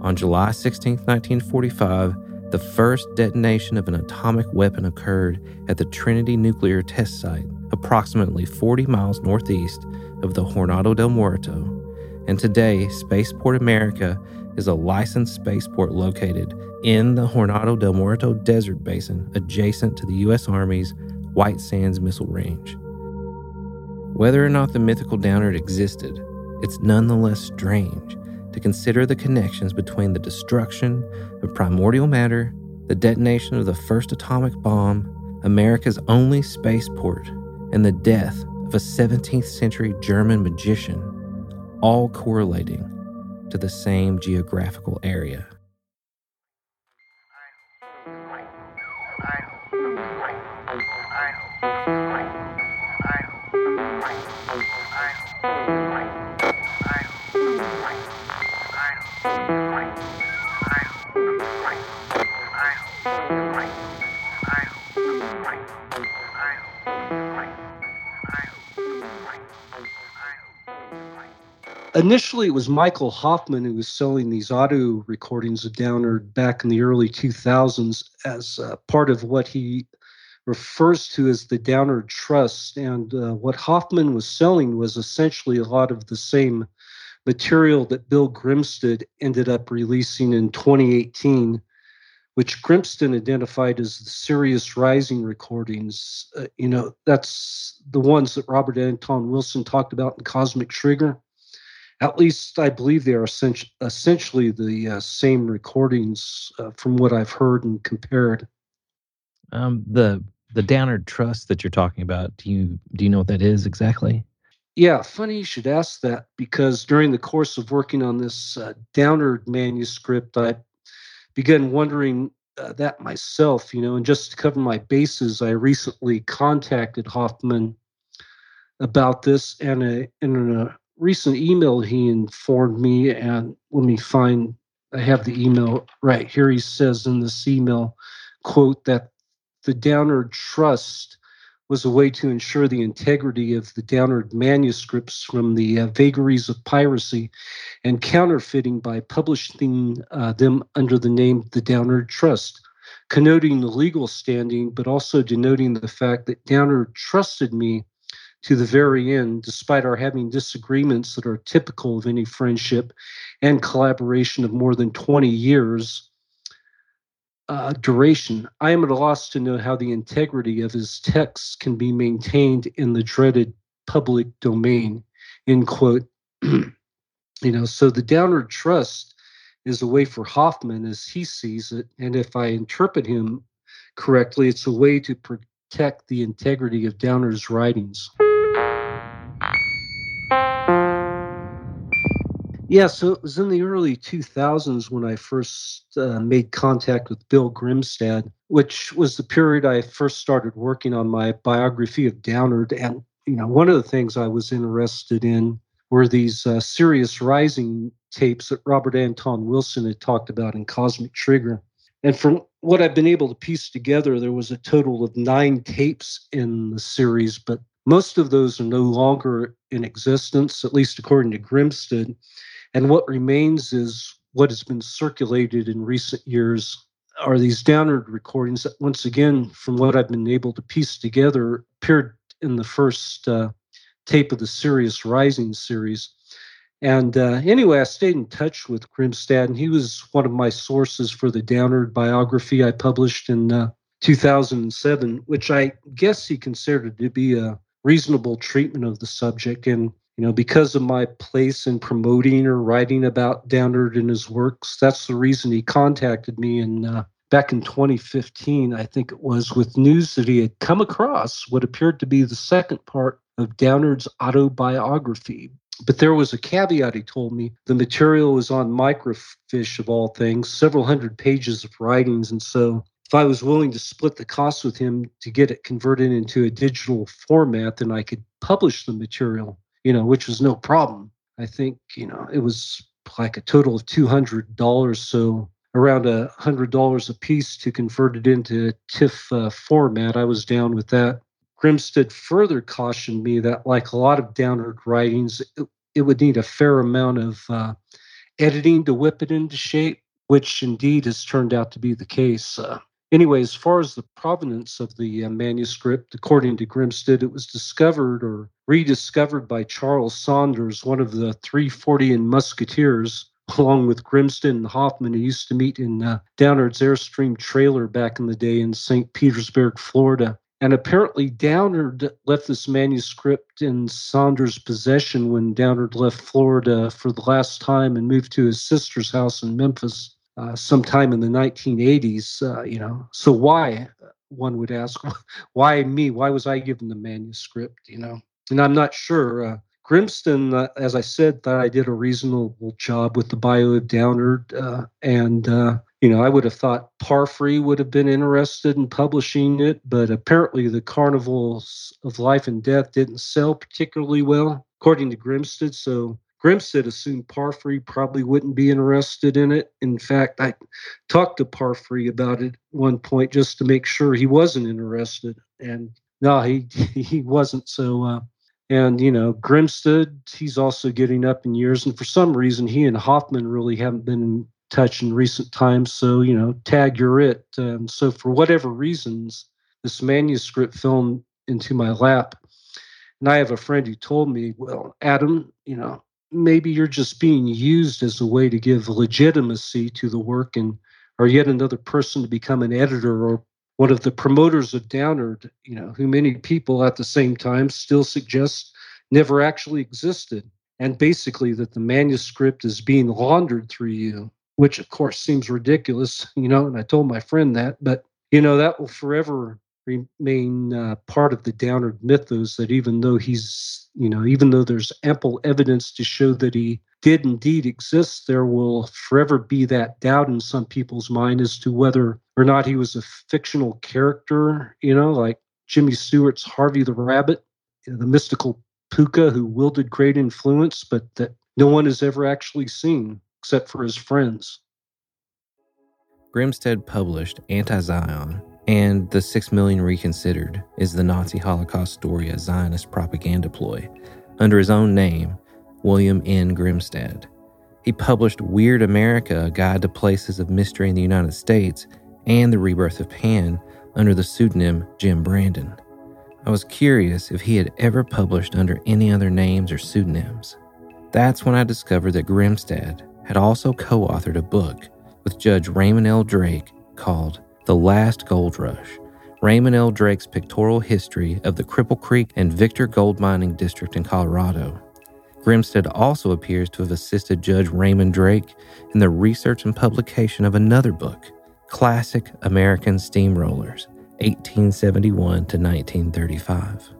On July 16, 1945, the first detonation of an atomic weapon occurred at the Trinity Nuclear Test Site, approximately 40 miles northeast of the Jornada del Muerto. And today, Spaceport America is a licensed spaceport located in the Jornada del Muerto Desert Basin adjacent to the U.S. Army's White Sands Missile Range. Whether or not the mythical Downard existed, it's nonetheless strange to consider the connections between the destruction of primordial matter, the detonation of the first atomic bomb, America's only spaceport, and the death of a 17th century German magician, all correlating to the same geographical area. Initially, it was Michael Hoffman who was selling these audio recordings of Downard back in the early 2000s as uh, part of what he refers to as the Downard Trust. And uh, what Hoffman was selling was essentially a lot of the same material that Bill Grimstad ended up releasing in 2018, which Grimstad identified as the Sirius Rising recordings. Uh, you know, that's the ones that Robert Anton Wilson talked about in Cosmic Trigger at least I believe they are essentially the uh, same recordings uh, from what I've heard and compared. Um, the the Downard Trust that you're talking about, do you do you know what that is exactly? Yeah, funny you should ask that because during the course of working on this uh, Downard manuscript, I began wondering uh, that myself. You know, and just to cover my bases, I recently contacted Hoffman about this, and a, in a recent email he informed me, and let me find, I have the email right here. He says in this email, quote, that the Downard Trust was a way to ensure the integrity of the Downard manuscripts from the uh, vagaries of piracy and counterfeiting by publishing uh, them under the name the Downard Trust, connoting the legal standing, but also denoting the fact that Downard trusted me to the very end, despite our having disagreements that are typical of any friendship and collaboration of more than 20 years uh, duration. I am at a loss to know how the integrity of his texts can be maintained in the dreaded public domain. End quote. you know, so the Downard Trust is a way for Hoffman as he sees it, and if I interpret him correctly, it's a way to protect the integrity of Downard's writings. Yeah, so it was in the early 2000s when I first uh, made contact with Bill Grimstad, which was the period I first started working on my biography of Downard. And, you know, one of the things I was interested in were these uh, Sirius Rising tapes that Robert Anton Wilson had talked about in Cosmic Trigger. And from what I've been able to piece together, there was a total of nine tapes in the series, but most of those are no longer in existence, at least according to Grimstad. And what remains is what has been circulated in recent years are these Downard recordings that, once again, from what I've been able to piece together, appeared in the first uh, tape of the Sirius Rising series. And uh, anyway, I stayed in touch with Grimstad, and he was one of my sources for the Downard biography I published in uh, 2007, which I guess he considered to be a reasonable treatment of the subject. And you know, because of my place in promoting or writing about Downard and his works, that's the reason he contacted me. And uh, back in 2015, I think it was, with news that he had come across what appeared to be the second part of Downard's autobiography. But there was a caveat, he told me. The material was on microfiche, of all things, several hundred pages of writings. And so if I was willing to split the cost with him to get it converted into a digital format, then I could publish the material you know, which was no problem. I think, you know, it was like a total of $200. So around a $100 a piece to convert it into TIFF uh, format. I was down with that. Grimstad further cautioned me that, like a lot of Downard writings, it, it would need a fair amount of uh, editing to whip it into shape, which indeed has turned out to be the case. Uh, anyway, as far as the provenance of the uh, manuscript, according to Grimstad, it was discovered or rediscovered by Charles Saunders, one of the 340 and Musketeers, along with Grimstad and Hoffman, who used to meet in uh, Downard's Airstream trailer back in the day in St. Petersburg, Florida. And apparently, Downard left this manuscript in Saunders' possession when Downard left Florida for the last time and moved to his sister's house in Memphis uh, sometime in the 1980s. Uh, you know, so why? One would ask, why me? Why was I given the manuscript? You know, and I'm not sure. Uh, Grimstad, uh, as I said, thought I did a reasonable job with the bio of Downard, uh, and uh, you know, I would have thought Parfrey would have been interested in publishing it, but apparently the Carnivals of Life and Death didn't sell particularly well, according to Grimstad. So Grimstad assumed Parfrey probably wouldn't be interested in it. In fact, I talked to Parfrey about it one point just to make sure he wasn't interested, and no, he he wasn't. So. Uh, and you know, Grimstad, he's also getting up in years, and for some reason, he and Hoffman really haven't been in touch in recent times. So, you know, tag you're it. Um, so, for whatever reasons, this manuscript fell into my lap. And I have a friend who told me, well, Adam, you know, maybe you're just being used as a way to give legitimacy to the work and or yet another person to become an editor or one of the promoters of Downard, you know, who many people at the same time still suggest never actually existed. And basically that the manuscript is being laundered through you which of course seems ridiculous, you know, and I told my friend that, but you know, that will forever remain uh, part of the Downard mythos that even though he's, you know, even though there's ample evidence to show that he did indeed exist, there will forever be that doubt in some people's mind as to whether or not he was a fictional character, you know, like Jimmy Stewart's Harvey the Rabbit, the mystical puka who wielded great influence, but that no one has ever actually seen except for his friends. Grimstad published Anti Zion and The Six Million Reconsidered is the Nazi Holocaust story a Zionist propaganda ploy under his own name, William N. Grimstad. He published Weird America, a guide to places of mystery in the United States, and The Rebirth of Pan under the pseudonym Jim Brandon. I was curious if he had ever published under any other names or pseudonyms. That's when I discovered that Grimstad had also co authored a book with Judge Raymond L. Drake called The Last Gold Rush Raymond L. Drake's pictorial history of the Cripple Creek and Victor Gold Mining District in Colorado. Grimstad also appears to have assisted Judge Raymond Drake in the research and publication of another book, Classic American Steamrollers, 1871 to 1935.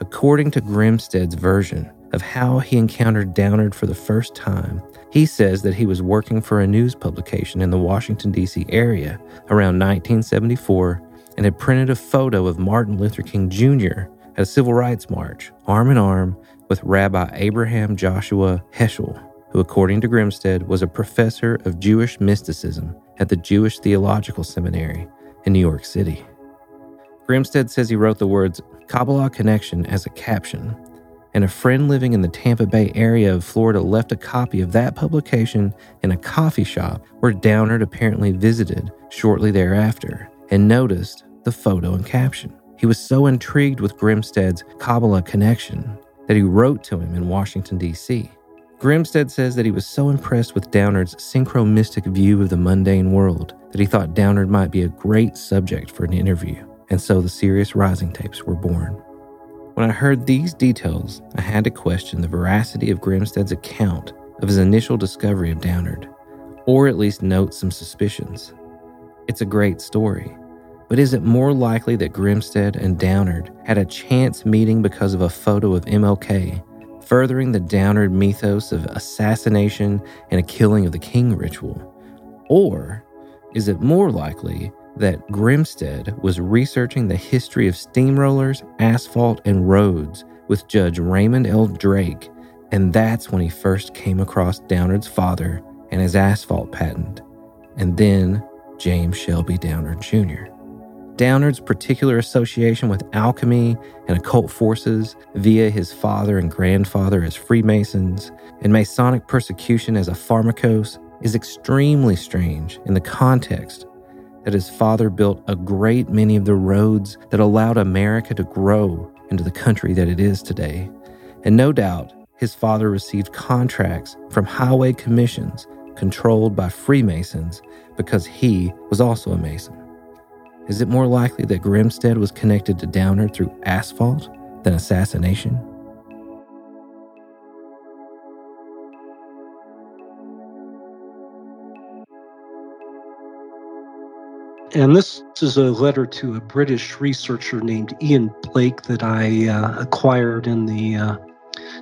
According to Grimstad's version, of how he encountered Downard for the first time, he says that he was working for a news publication in the Washington, D.C. area around 1974 and had printed a photo of Martin Luther King Jr. at a civil rights march, arm in arm with Rabbi Abraham Joshua Heschel, who, according to Grimstad, was a professor of Jewish mysticism at the Jewish Theological Seminary in New York City. Grimstad says he wrote the words Kabbalah Connection as a caption and a friend living in the Tampa Bay area of Florida left a copy of that publication in a coffee shop where Downard apparently visited shortly thereafter and noticed the photo and caption. He was so intrigued with Grimstad's Kabbalah connection that he wrote to him in Washington, D.C. Grimstad says that he was so impressed with Downard's synchromystic view of the mundane world that he thought Downard might be a great subject for an interview, and so the Sirius Rising tapes were born. When I heard these details, I had to question the veracity of Grimstad's account of his initial discovery of Downard, or at least note some suspicions. It's a great story, but is it more likely that Grimstad and Downard had a chance meeting because of a photo of MLK, furthering the Downard mythos of assassination and a killing of the king ritual? Or is it more likely that Grimstad was researching the history of steamrollers, asphalt, and roads with Judge Raymond L. Drake, and that's when he first came across Downard's father and his asphalt patent, and then James Shelby Downard Jr. Downard's particular association with alchemy and occult forces via his father and grandfather as Freemasons and Masonic persecution as a pharmakos is extremely strange in the context that his father built a great many of the roads that allowed America to grow into the country that it is today. And no doubt, his father received contracts from highway commissions controlled by Freemasons because he was also a Mason. Is it more likely that Grimstad was connected to Downard through asphalt than assassination? And this is a letter to a British researcher named Ian Blake that I uh, acquired in the uh,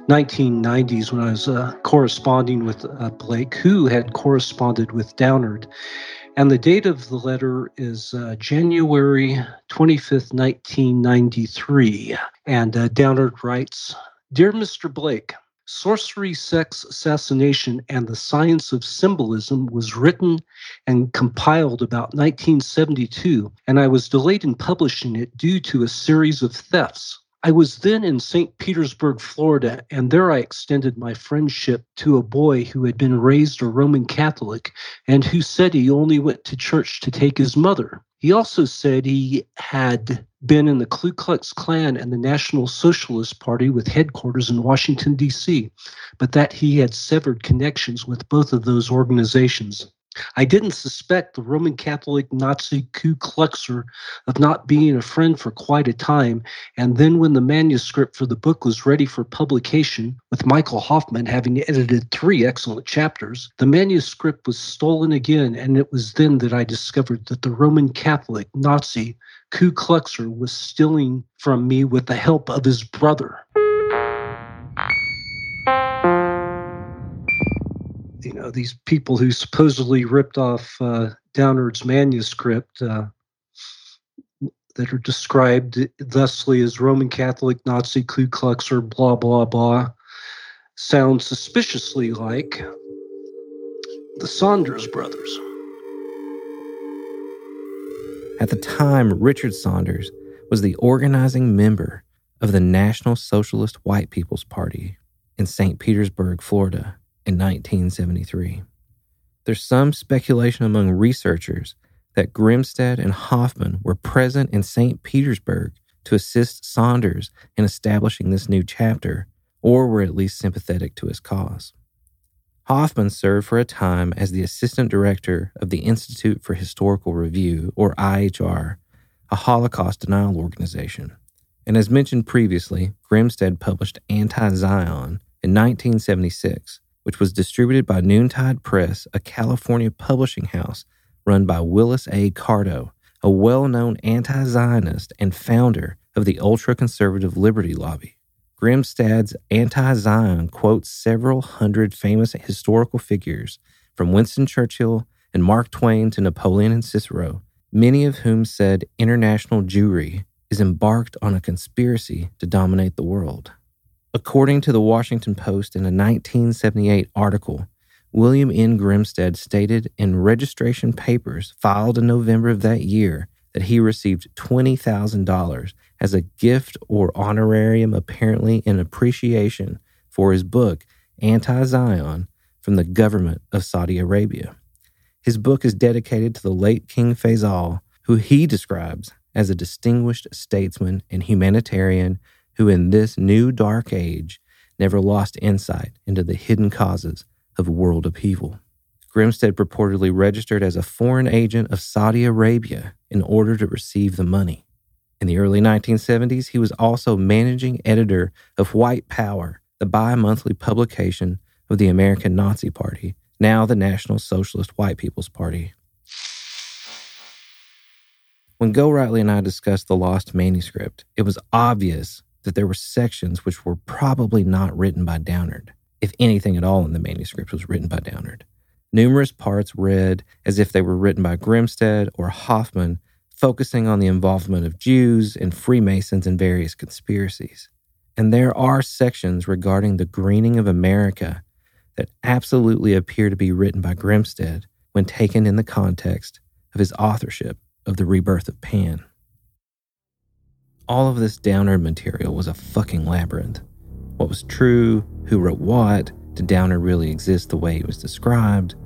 1990s when I was uh, corresponding with uh, Blake, who had corresponded with Downard. And the date of the letter is uh, January 25th, 1993. And uh, Downard writes Dear Mr. Blake, Sorcery, Sex, Assassination, and the Science of Symbolism was written and compiled about 1972, and I was delayed in publishing it due to a series of thefts. I was then in St. Petersburg, Florida, and there I extended my friendship to a boy who had been raised a Roman Catholic and who said he only went to church to take his mother. He also said he had been in the Ku Klux Klan and the National Socialist Party with headquarters in Washington, D.C., but that he had severed connections with both of those organizations. I didn't suspect the Roman Catholic Nazi Ku Kluxer of not being a friend for quite a time, and then when the manuscript for the book was ready for publication, with Michael Hoffman having edited three excellent chapters, the manuscript was stolen again, and it was then that I discovered that the Roman Catholic Nazi Ku Kluxer was stealing from me with the help of his brother. You know these people who supposedly ripped off uh, Downard's manuscript uh, that are described thusly as Roman Catholic, Nazi, Ku Kluxer, blah blah blah, sound suspiciously like the Saunders brothers. At the time, Richard Saunders was the organizing member of the National Socialist White People's Party in St. Petersburg, Florida in 1973. There's some speculation among researchers that Grimstad and Hoffman were present in St. Petersburg to assist Saunders in establishing this new chapter, or were at least sympathetic to his cause. Hoffman served for a time as the assistant director of the Institute for Historical Review, or IHR, a Holocaust denial organization. And as mentioned previously, Grimstad published Anti Zion in 1976, which was distributed by Noontide Press, a California publishing house run by Willis A. Carto, a well known anti Zionist and founder of the ultra conservative Liberty Lobby. Grimstad's Anti Zion quotes several hundred famous historical figures, from Winston Churchill and Mark Twain to Napoleon and Cicero, many of whom said international Jewry is embarked on a conspiracy to dominate the world. According to the Washington Post in a 1978 article, William N. Grimstad stated in registration papers filed in November of that year that he received $20,000 as a gift or honorarium, apparently in appreciation for his book, Anti Zion, from the government of Saudi Arabia. His book is dedicated to the late King Faisal, who he describes as a distinguished statesman and humanitarian who in this new dark age never lost insight into the hidden causes of world upheaval. Grimstad purportedly registered as a foreign agent of Saudi Arabia in order to receive the money. In the early 1970s, he was also managing editor of White Power, the bi monthly publication of the American Nazi Party, now the National Socialist White People's Party. When Golightly and I discussed the lost manuscript, it was obvious that there were sections which were probably not written by Downard, if anything at all in the manuscript was written by Downard. Numerous parts read as if they were written by Grimstad or Hoffman, focusing on the involvement of Jews and Freemasons in various conspiracies. And there are sections regarding the greening of America that absolutely appear to be written by Grimstad when taken in the context of his authorship of The Rebirth of Pan. All of this Downard material was a fucking labyrinth. What was true? Who wrote what? Did Downard really exist the way he was described?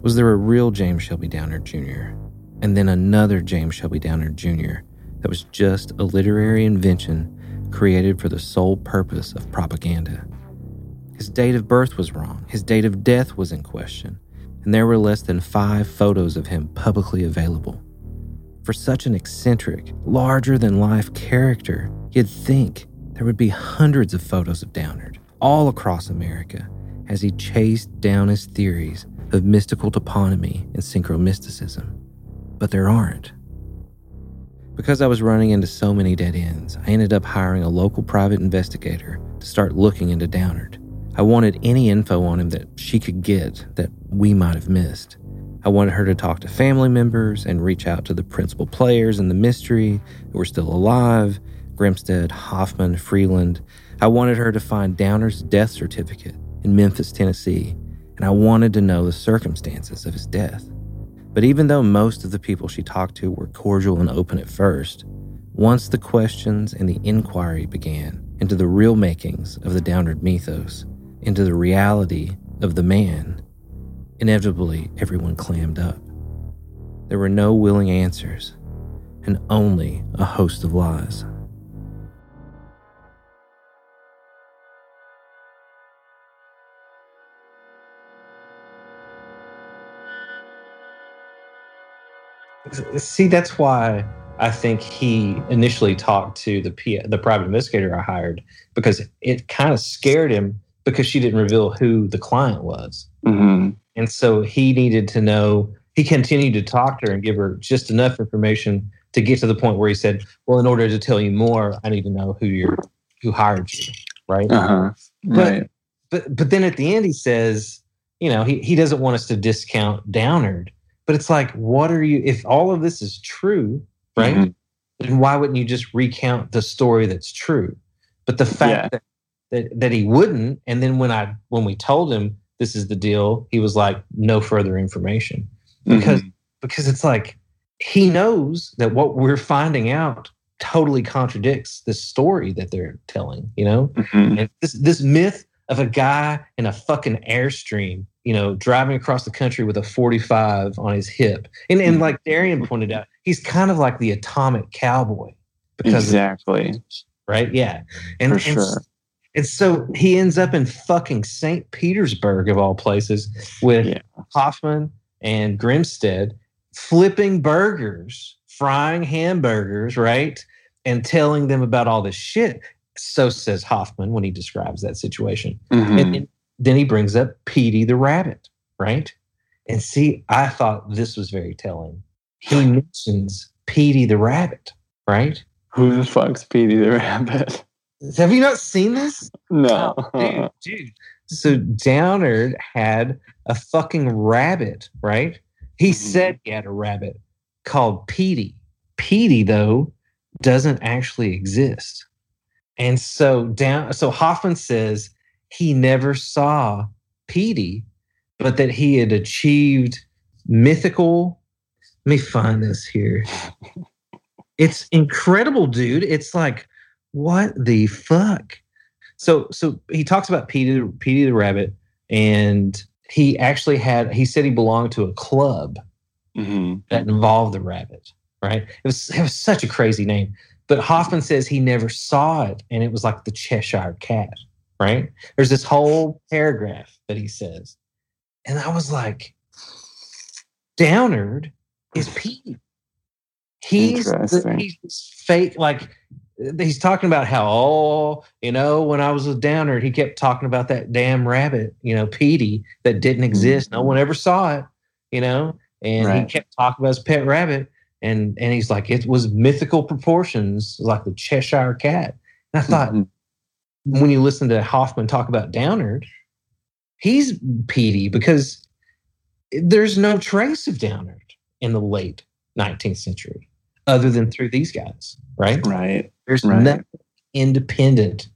Was there a real James Shelby Downard Jr.? And then another James Shelby Downard Jr. that was just a literary invention created for the sole purpose of propaganda. His date of birth was wrong, his date of death was in question, and there were less than five photos of him publicly available. For such an eccentric, larger than life character, you'd think there would be hundreds of photos of Downard all across America as he chased down his theories of mystical toponymy and synchromysticism. But there aren't. Because I was running into so many dead ends, I ended up hiring a local private investigator to start looking into Downard. I wanted any info on him that she could get that we might have missed. I wanted her to talk to family members and reach out to the principal players in the mystery who were still alive Grimstad, Hoffman, Freeland. I wanted her to find Downard's death certificate in Memphis, Tennessee, and I wanted to know the circumstances of his death. But even though most of the people she talked to were cordial and open at first, once the questions and the inquiry began into the real makings of the Downard mythos, into the reality of the man, inevitably everyone clammed up. There were no willing answers, and only a host of lies. See, that's why I think he initially talked to the P- the private investigator I hired because it kind of scared him because she didn't reveal who the client was, hmm and so he needed to know. He continued to talk to her and give her just enough information to get to the point where he said, "Well, in order to tell you more, I need to know who you're who hired you." Right. Uh-huh. Right. but but then at the end he says, you know, he, he doesn't want us to discount Downard. But it's like, what are you if all of this is true, right? Mhm. Then why wouldn't you just recount the story that's true? But the fact Yeah. that, that that he wouldn't, and then when I when we told him this is the deal, he was like, no further information. Because Mhm. because it's like he knows that what we're finding out totally contradicts the story that they're telling, you know? Mhm. And this this myth of a guy in a fucking airstream, you know, driving across the country with a 45 on his hip. And and like Darian pointed out, he's kind of like the atomic cowboy because of- exactly. right? Yeah. And, For sure. and so he ends up in fucking St. Petersburg of all places with Yeah. Hoffman and Grimstad flipping burgers, frying hamburgers, right? And telling them about all this shit. So says Hoffman when he describes that situation. Mhm. And, and then he brings up Petey the rabbit, right? And see, I thought this was very telling. He mentions Petey the rabbit, right? Who the fuck's Petey the Rabbit? Have you not seen this? No. Oh, dude, dude. So Downard had a fucking rabbit, right? He mm-hmm. said he had a rabbit called Petey. Petey, though, doesn't actually exist. And so down so Hoffman says he never saw Petey, but that he had achieved mythical. Let me find this here. It's incredible, dude. It's like, what the fuck? So so he talks about Petey, Petey the rabbit, and he actually had he said he belonged to a club Mhm. that involved the rabbit, right? It was it was such a crazy name. But Hoffman says he never saw it, and it was like the Cheshire cat, right? There's this whole paragraph that he says. And I was like, Downard is Pete. He's the, he's fake, like he's talking about how, oh, you know, when I was a downer he kept talking about that damn rabbit, you know, Petey, that didn't exist. No one ever saw it, you know, and he kept talking about his pet rabbit. And and he's like, it was mythical proportions, like the Cheshire cat. And I thought, Mhm. when you listen to Hoffman talk about Downard he's Petey because there's no trace of Downard in the late 19th century other than through these guys, right? Right. There's Right. nothing independent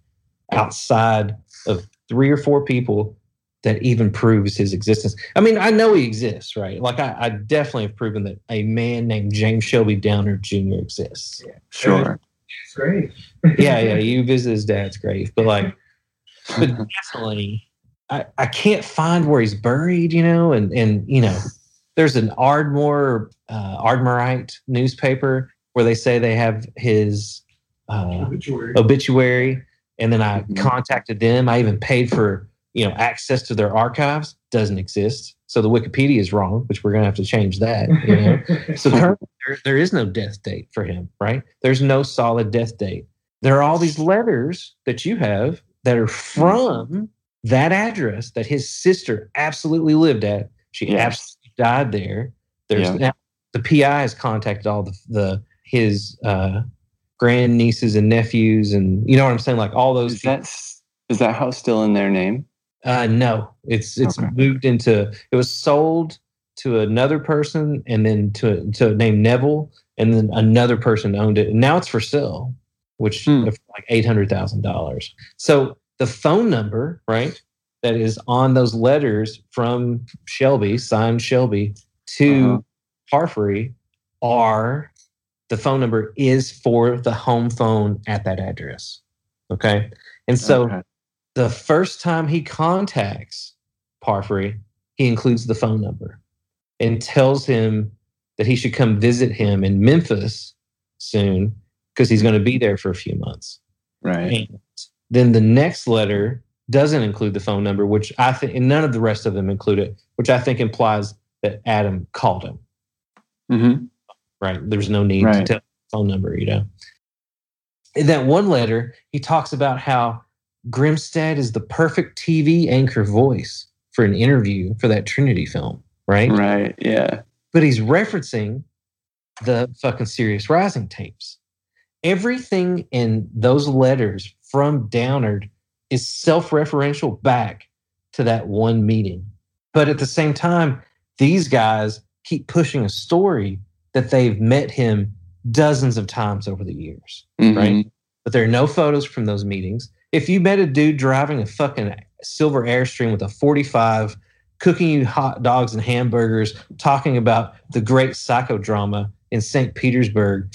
outside of three or four people that even proves his existence. I mean, I know he exists, right? Like I, I definitely have proven that a man named James Shelby Downard Jr. exists. Yeah. Sure. grave. yeah, yeah, you visit his dad's grave, but like, but definitely, I I can't find where he's buried. You know, and and you know, there's an Ardmore uh, Ardmoreite newspaper where they say they have his uh, Obituary. obituary. And then i Mhm. contacted them. I even paid for you know access to their archives. Doesn't exist. So the wikipedia is wrong which we're going to have to change that you know. So currently there, there is no death date for him right? There's no solid death date. There are all these letters that you have that are from that address that his sister absolutely lived at. She Yes. absolutely died there. There's Yeah. now the pi has contacted all the, the his uh grand nieces and nephews and you know what i'm saying like all those Is that is that house still in their name? uh, no, it's it's Okay. moved into. It was sold to another person, and then to to named Neville, and then another person owned it, and now it's for sale, which Hmm. for like eight hundred thousand dollars. So the phone number, right, that is on those letters from Shelby, signed Shelby to Uh-huh. Parfrey, are the phone number is for the home phone at that address. Okay, and so Okay. the first time he contacts Parfrey, he includes the phone number and tells him that he should come visit him in Memphis soon because he's going to be there for a few months. right. And then the next letter doesn't include the phone number, which I think, and none of the rest of them include it, which I think implies that Adam called him, hmm right? There's no need to tell the phone number, you know. In that one letter, he talks about how Grimstad is the perfect TV anchor voice for an interview for that Trinity film, right? Right. Yeah. But he's referencing the fucking Sirius Rising tapes. Everything in those letters from Downard is self referential back to that one meeting. But at the same time, these guys keep pushing a story that they've met him dozens of times over the years Mhm. right? But there are no photos from those meetings. If you met a dude driving a fucking silver Airstream with a 45, cooking you hot dogs and hamburgers, talking about the great psychodrama in St. Petersburg,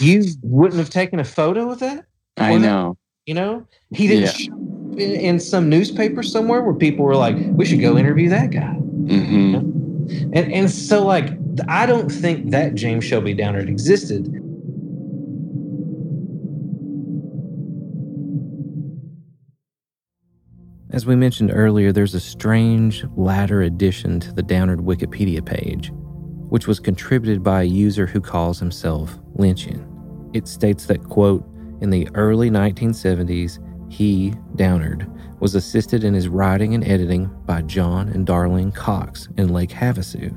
you wouldn't have taken a photo of that? I know. You know, he didn't Yeah. show in, in some newspaper somewhere where people were like, "We should go interview that guy." hmm And and so like I don't think that James Shelby Downard existed. As we mentioned earlier, there's a strange latter addition to the Downard Wikipedia page, which was contributed by a user who calls himself Lynchian. It states that, quote, in the early 1970s, he, Downard, was assisted in his writing and editing by John and Darlene Cox in Lake Havasu.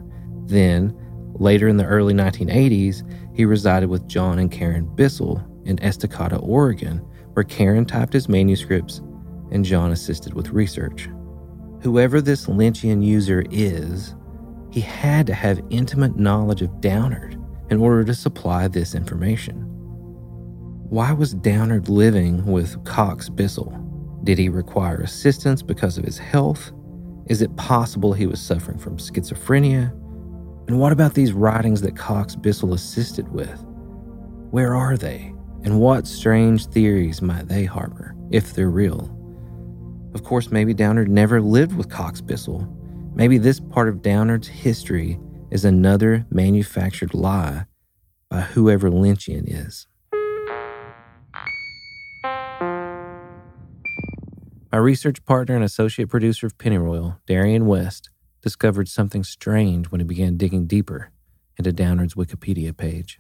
Then, later in the early 1980s, he resided with John and Karen Bissell in Estacada, Oregon, where Karen typed his manuscripts and John assisted with research. Whoever this Lynchian user is, he had to have intimate knowledge of Downard in order to supply this information. Why was Downard living with Cox Bissell? Did he require assistance because of his health? Is it possible he was suffering from schizophrenia? And what about these writings that Cox Bissell assisted with? Where are they? And what strange theories might they harbor, if they're real? Of course, maybe Downard never lived with Cox Bissell. Maybe this part of Downard's history is another manufactured lie by whoever Lynchian is. My research partner and associate producer of Pennyroyal, Darian West, discovered something strange when he began digging deeper into Downard's Wikipedia page.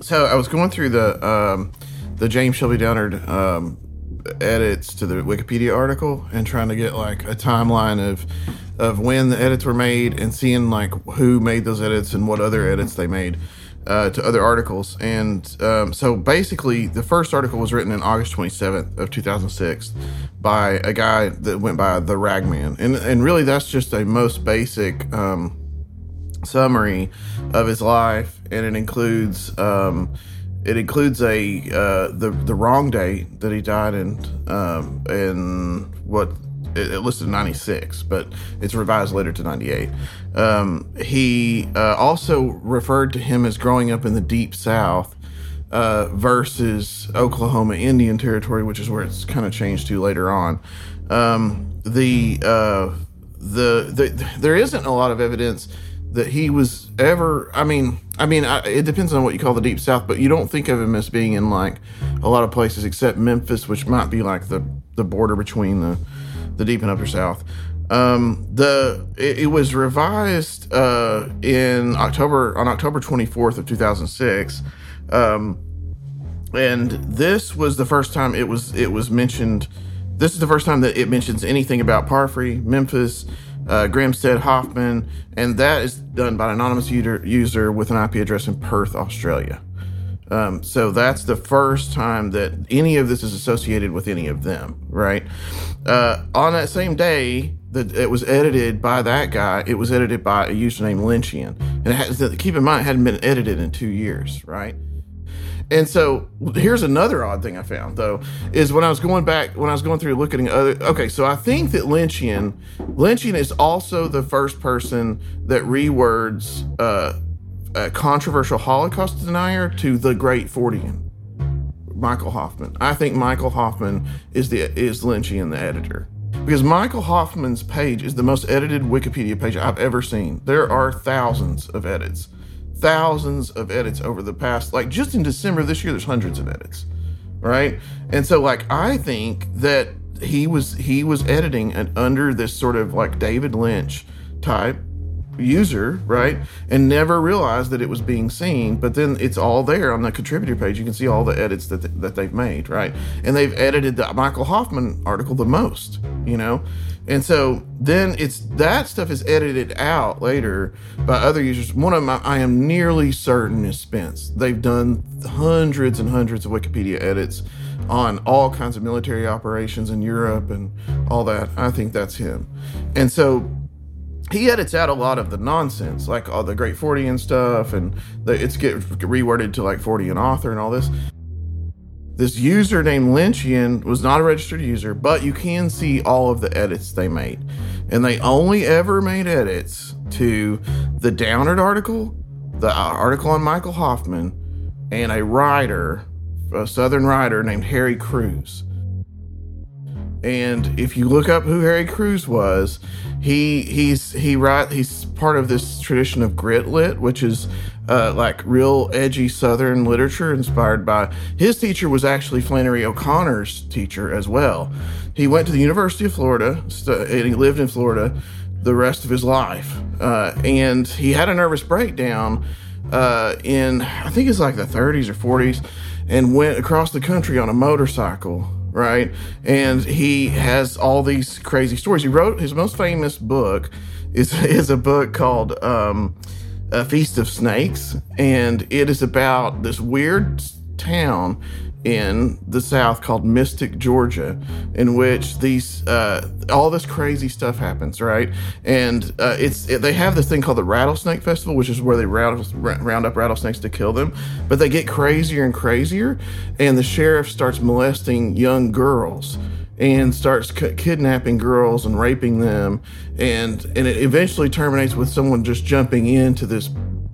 So I was going through the um, the James Shelby Downard um, edits to the Wikipedia article and trying to get like a timeline of of when the edits were made and seeing like who made those edits and what other edits they made uh, to other articles. And um, so basically, the first article was written in August 27th of 2006 by a guy that went by the Ragman, and and really that's just a most basic. Um, summary of his life, and it includes um, it includes a uh, the the wrong date that he died in um, in what it, it listed 96 but it's revised later to 98 um, he uh, also referred to him as growing up in the deep south uh, versus Oklahoma Indian Territory, which is where it's kind of changed to later on. Um, the, uh, the the there isn't a lot of evidence that he was ever. I mean, I mean, I, it depends on what you call the Deep South, but you don't think of him as being in like a lot of places except Memphis, which might be like the the border between the the Deep and Upper South. Um, the it, it was revised uh, in October on October 24th of 2006. Um, and this was the first time it was it was mentioned. This is the first time that it mentions anything about Parfrey, Memphis, uh, Grimstad, Hoffman, and that is done by an anonymous user, user with an IP address in Perth, Australia. Um, so that's the first time that any of this is associated with any of them, right? Uh, on that same day that it was edited by that guy, it was edited by a user named Lynchian. And it has, keep in mind, it hadn't been edited in two years, right? And so here's another odd thing I found though is when I was going back when I was going through looking at other okay so I think that Lynchian Lynchian is also the first person that rewords uh, a controversial Holocaust denier to the Great Fortean Michael Hoffman. I think Michael Hoffman is the is Lynchian the editor because Michael Hoffman's page is the most edited Wikipedia page I've ever seen. There are thousands of edits thousands of edits over the past like just in December this year there's hundreds of edits right and so like I think that he was he was editing and under this sort of like David Lynch type user right and never realized that it was being seen but then it's all there on the contributor page you can see all the edits that, that they've made right and they've edited the michael hoffman article the most you know and so then it's that stuff is edited out later by other users. One of them I am nearly certain is Spence. They've done hundreds and hundreds of Wikipedia edits on all kinds of military operations in Europe and all that. I think that's him. And so he edits out a lot of the nonsense, like all the great Fortean stuff, and the, it's get reworded to like Fortean author and all this. This user named Lynchian was not a registered user, but you can see all of the edits they made. And they only ever made edits to the Downard article, the uh, article on Michael Hoffman, and a writer, a Southern writer named Harry Crews. And if you look up who Harry Crews was, he he's he write he's part of this tradition of grit lit, which is uh, like real edgy Southern literature inspired by his teacher was actually Flannery O'Connor's teacher as well. He went to the University of Florida st- and he lived in Florida the rest of his life. Uh, and he had a nervous breakdown uh, in I think it's like the 30s or 40s, and went across the country on a motorcycle. Right, and he has all these crazy stories. He wrote his most famous book is is a book called um, a Feast of Snakes, and it is about this weird town in the South called Mystic, Georgia, in which these uh, all this crazy stuff happens, right? And uh, it's it, they have this thing called the Rattlesnake Festival, which is where they round, round up rattlesnakes to kill them. But they get crazier and crazier, and the sheriff starts molesting young girls and starts c- kidnapping girls and raping them and and it eventually terminates with someone just jumping into this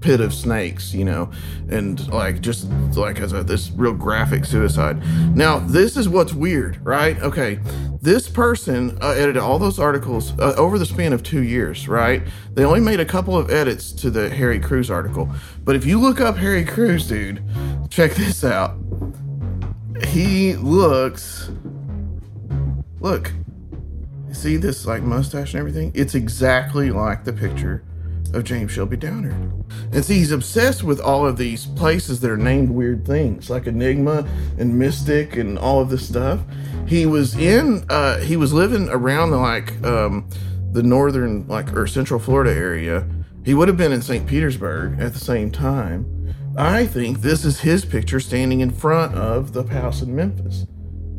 pit of snakes you know and like just like as a this real graphic suicide. Now this is what's weird right? Okay this person uh, edited all those articles uh, over the span of two years right? They only made a couple of edits to the harry crews article. But if you look up harry crews dude check this out. He looks Look, see this like mustache and everything? It's exactly like the picture of James Shelby Downard. And see, he's obsessed with all of these places that are named weird things, like Enigma and Mystic and all of this stuff. He was in, uh, he was living around like um, the northern, like or central Florida area. He would have been in St. Petersburg at the same time. I think this is his picture standing in front of the house in Memphis.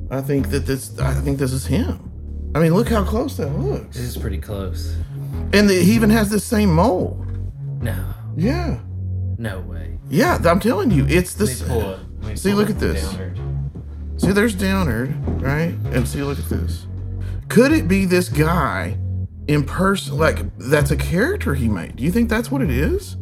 I think that this. I think this is him. I mean, look how close that looks. This is pretty close. And the, he even has the same mole. No, Yeah, no way. yeah. I'm telling you, it's Let me this. pull it. Let me See, look at this. Downard. See, there's Downard, right? And see, look at this. Could it be this guy in person? Like that's a character he made. Do you think that's what it is?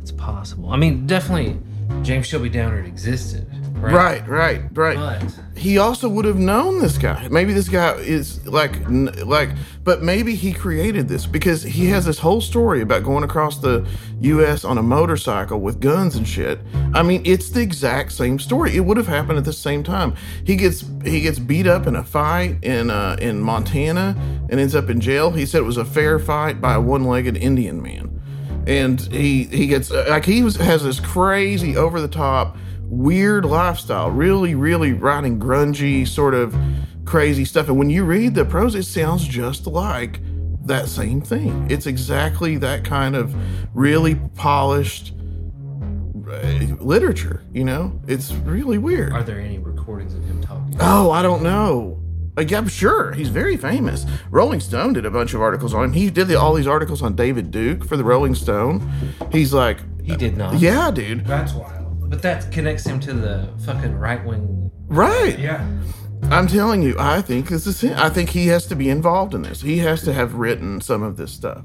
It's possible. I mean, definitely. James Shelby Downard existed. Right. Right, right, right. But he also would have known this guy. Maybe this guy is like, like, but maybe he created this because he has this whole story about going across the U.S. on a motorcycle with guns and shit. I mean, it's the exact same story. It would have happened at the same time. He gets he gets beat up in a fight in uh, in Montana and ends up in jail. He said it was a fair fight by a one-legged Indian man, and he he gets like he was has this crazy over the top weird lifestyle, really, really writing grungy, sort of crazy stuff. And when you read the prose, it sounds just like that same thing. It's exactly that kind of really polished uh, literature, you know? It's really weird. are there any recordings of him talking? Oh, I don't know. Like, I'm sure he's very famous. Rolling Stone did a bunch of articles on him. He did the, all these articles on David Duke for the Rolling Stone. He's like, He did not. yeah, dude. That's wild. But that connects him to the fucking right wing. Right. Yeah. I'm telling you, I think this is him. I think he has to be involved in this. He has to have written some of this stuff.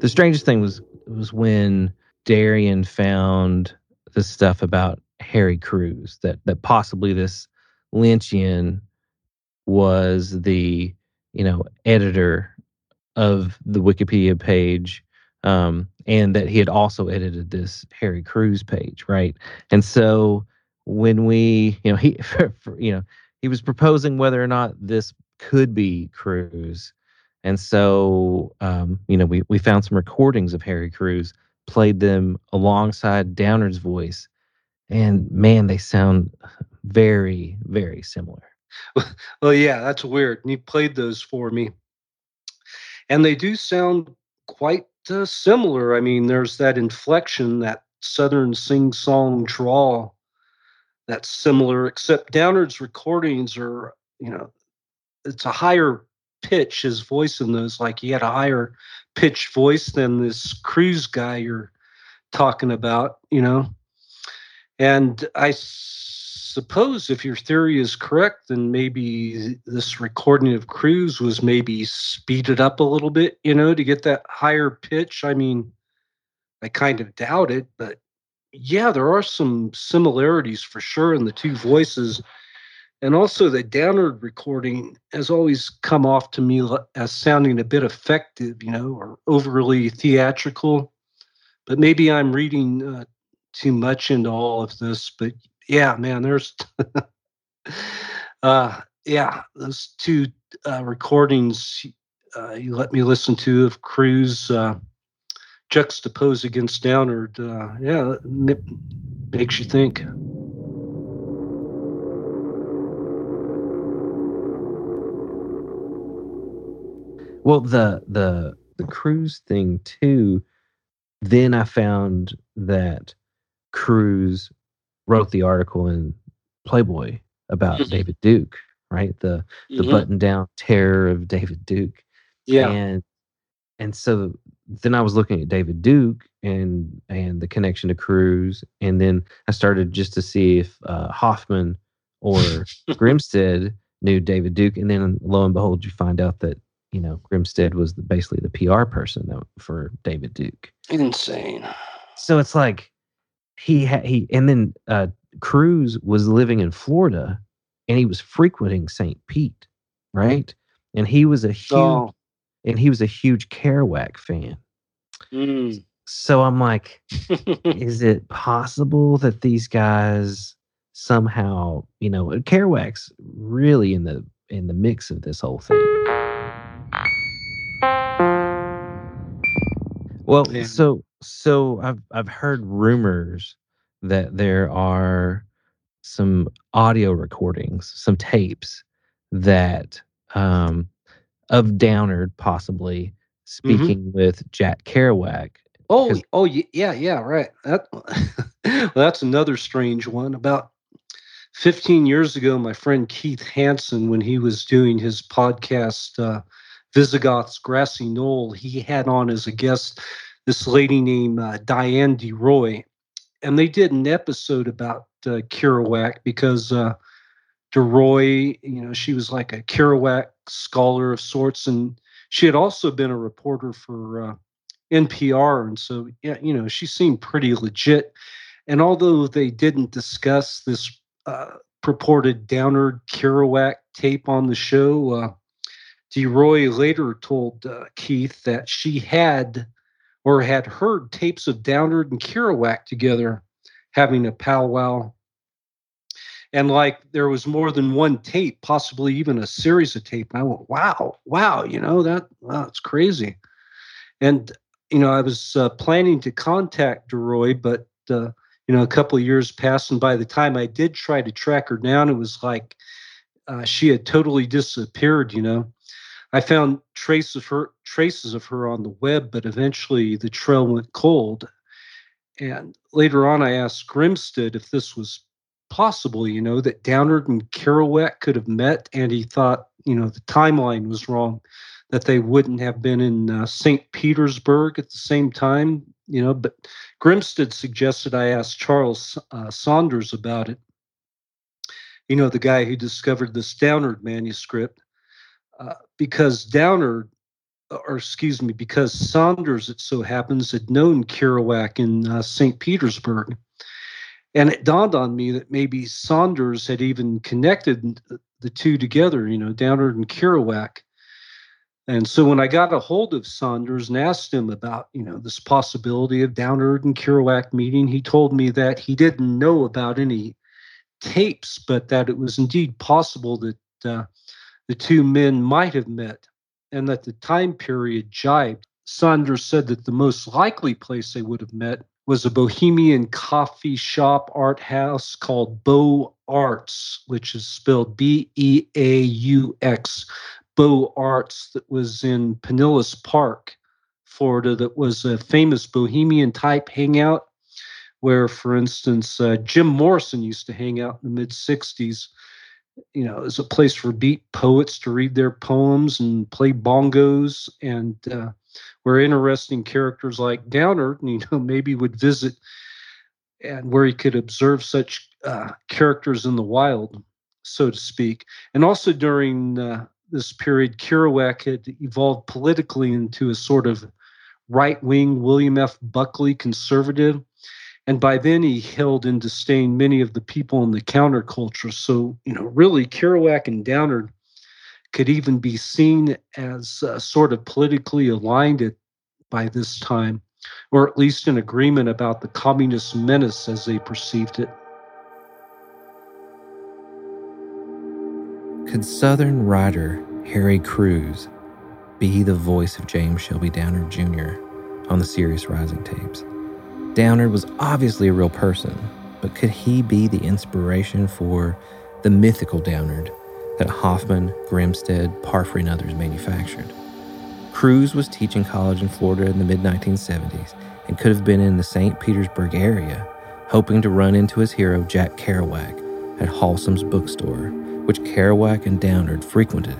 The strangest thing was was when Darian found the stuff about Harry Crews that that possibly this Lynchian was the you know editor of the Wikipedia page um, and that he had also edited this Harry Crews page, right? And so when we, you know, he, for, for, you know, he was proposing whether or not this could be Crews, and so um, you know, we we found some recordings of Harry Crews, played them alongside Downard's voice, and man, they sound very very similar. Well, yeah, that's weird. And you played those for me, and they do sound quite uh, similar. I mean, there's that inflection, that southern sing-song drawl, that's similar. Except Downard's recordings are, you know, it's a higher pitch. His voice in those, like he had a higher pitch voice than this Crews guy you're talking about, you know. And I suppose if your theory is correct, then maybe this recording of Crews was maybe speeded up a little bit, you know, to get that higher pitch. I mean, I kind of doubt it, but yeah, there are some similarities for sure in the two voices. And also, the Downard recording has always come off to me as sounding a bit effective, you know, or overly theatrical. But maybe I'm reading uh, too much into all of this. But yeah, man, there's, uh, yeah, those two uh, recordings uh, you let me listen to of Crews uh, against Downard. Uh, yeah, it makes you think. Well, the the the Crews thing too. Then I found that Crews wrote the article in Playboy about Mhm. David Duke, right? The the Mhm. button down terror of David Duke. Yeah. And and so then I was looking at David Duke and and the connection to Crews, and then I started just to see if uh, Hoffman or Grimstad knew David Duke, and then lo and behold, you find out that you know Grimstad was the, basically the PR person for David Duke. Insane. So it's like he had he, and then uh, Crews was living in Florida, and he was frequenting St. Pete, right? And he was a huge Oh, and he was a huge Kerouac fan. mm. So I'm like, is it possible that these guys somehow, you know, Kerouac's really in the in the mix of this whole thing? Well, Yeah. so so I've I've heard rumors that there are some audio recordings, some tapes that um of Downard possibly speaking with Jack Kerouac. oh, oh, yeah, yeah, right. That well, that's another strange one. About 15 years ago, my friend Keith Hansen, when he was doing his podcast, uh, Vyzygoth's Grassy Knoll, he had on as a guest this lady named uh, Diane DeRoy. And they did an episode about uh, Kerouac because uh, DeRoy, you know, she was like a Kerouac scholar of sorts. And she had also been a reporter for uh, NPR, and so yeah, you know, she seemed pretty legit. And although they didn't discuss this uh, purported Downard Kerouac tape on the show, uh, DeRoy later told Keith that she had or had heard tapes of Downard and Kerouac together having a powwow. And like there was more than one tape, possibly even a series of tape. And I went, wow, wow, you know, that, wow, it's crazy. And, you know, I was uh, planning to contact DeRoy, but, uh, you know, a couple of years passed. And by the time I did try to track her down, it was like uh, she had totally disappeared, you know. I found traces of her traces of her on the web, but eventually the trail went cold. And later on, I asked Grimstad if this was possible, you know, that Downard and Kerouac could have met, and he thought, you know, the timeline was wrong, that they wouldn't have been in uh, St. Petersburg at the same time, you know. But Grimstad suggested I ask Charles uh, Saunders about it, you know, the guy who discovered this Downard manuscript. Uh, because Downer, or excuse me, because Saunders, it so happens, had known Kerouac in uh, St. Petersburg. And it dawned on me that maybe Saunders had even connected the two together, you know, Downer and Kerouac. And so when I got a hold of Saunders and asked him about, you know, this possibility of Downard and Kerouac meeting, he told me that he didn't know about any tapes, but that it was indeed possible that uh, the two men might have met and that the time period jibed. Saunders said that the most likely place they would have met was a bohemian coffee shop art house called Beaux Arts, which is spelled B E A U X, Beaux Arts, that was in Pinellas Park, Florida, that was a famous bohemian type hangout where, for instance, uh, Jim Morrison used to hang out in the mid 60s you know, is a place for beat poets to read their poems and play bongos, and uh, where interesting characters like Downer, you know, maybe would visit, and where he could observe such uh, characters in the wild, so to speak. And also during uh, this period, Kerouac had evolved politically into a sort of right wing William F. Buckley conservative and by then he held in disdain many of the people in the counterculture. So, you know, really, Kerouac and Downard could even be seen as uh, sort of politically aligned at, by this time, or at least in agreement about the communist menace as they perceived it. Could Southern writer Harry Crews be the voice of James Shelby Downard Jr. on the Sirius Rising tapes? Downard was obviously a real person, but could he be the inspiration for the mythical Downard that Hoffman, Grimstad, Parfrey, and others manufactured? Crews was teaching college in Florida in the mid 1970s and could have been in the St. Petersburg area, hoping to run into his hero Jack Kerouac at Haslam's bookstore, which Kerouac and Downard frequented.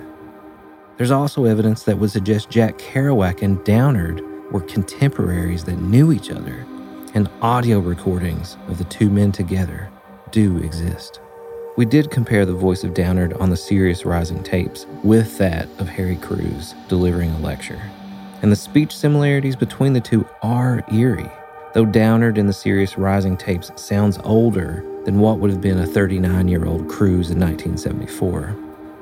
There's also evidence that would suggest Jack Kerouac and Downard were contemporaries that knew each other and audio recordings of the two men together do exist. We did compare the voice of Downard on the Sirius Rising tapes with that of Harry Crews delivering a lecture. And the speech similarities between the two are eerie, though Downard in the Sirius Rising tapes sounds older than what would have been a 39 year old Crews in 1974.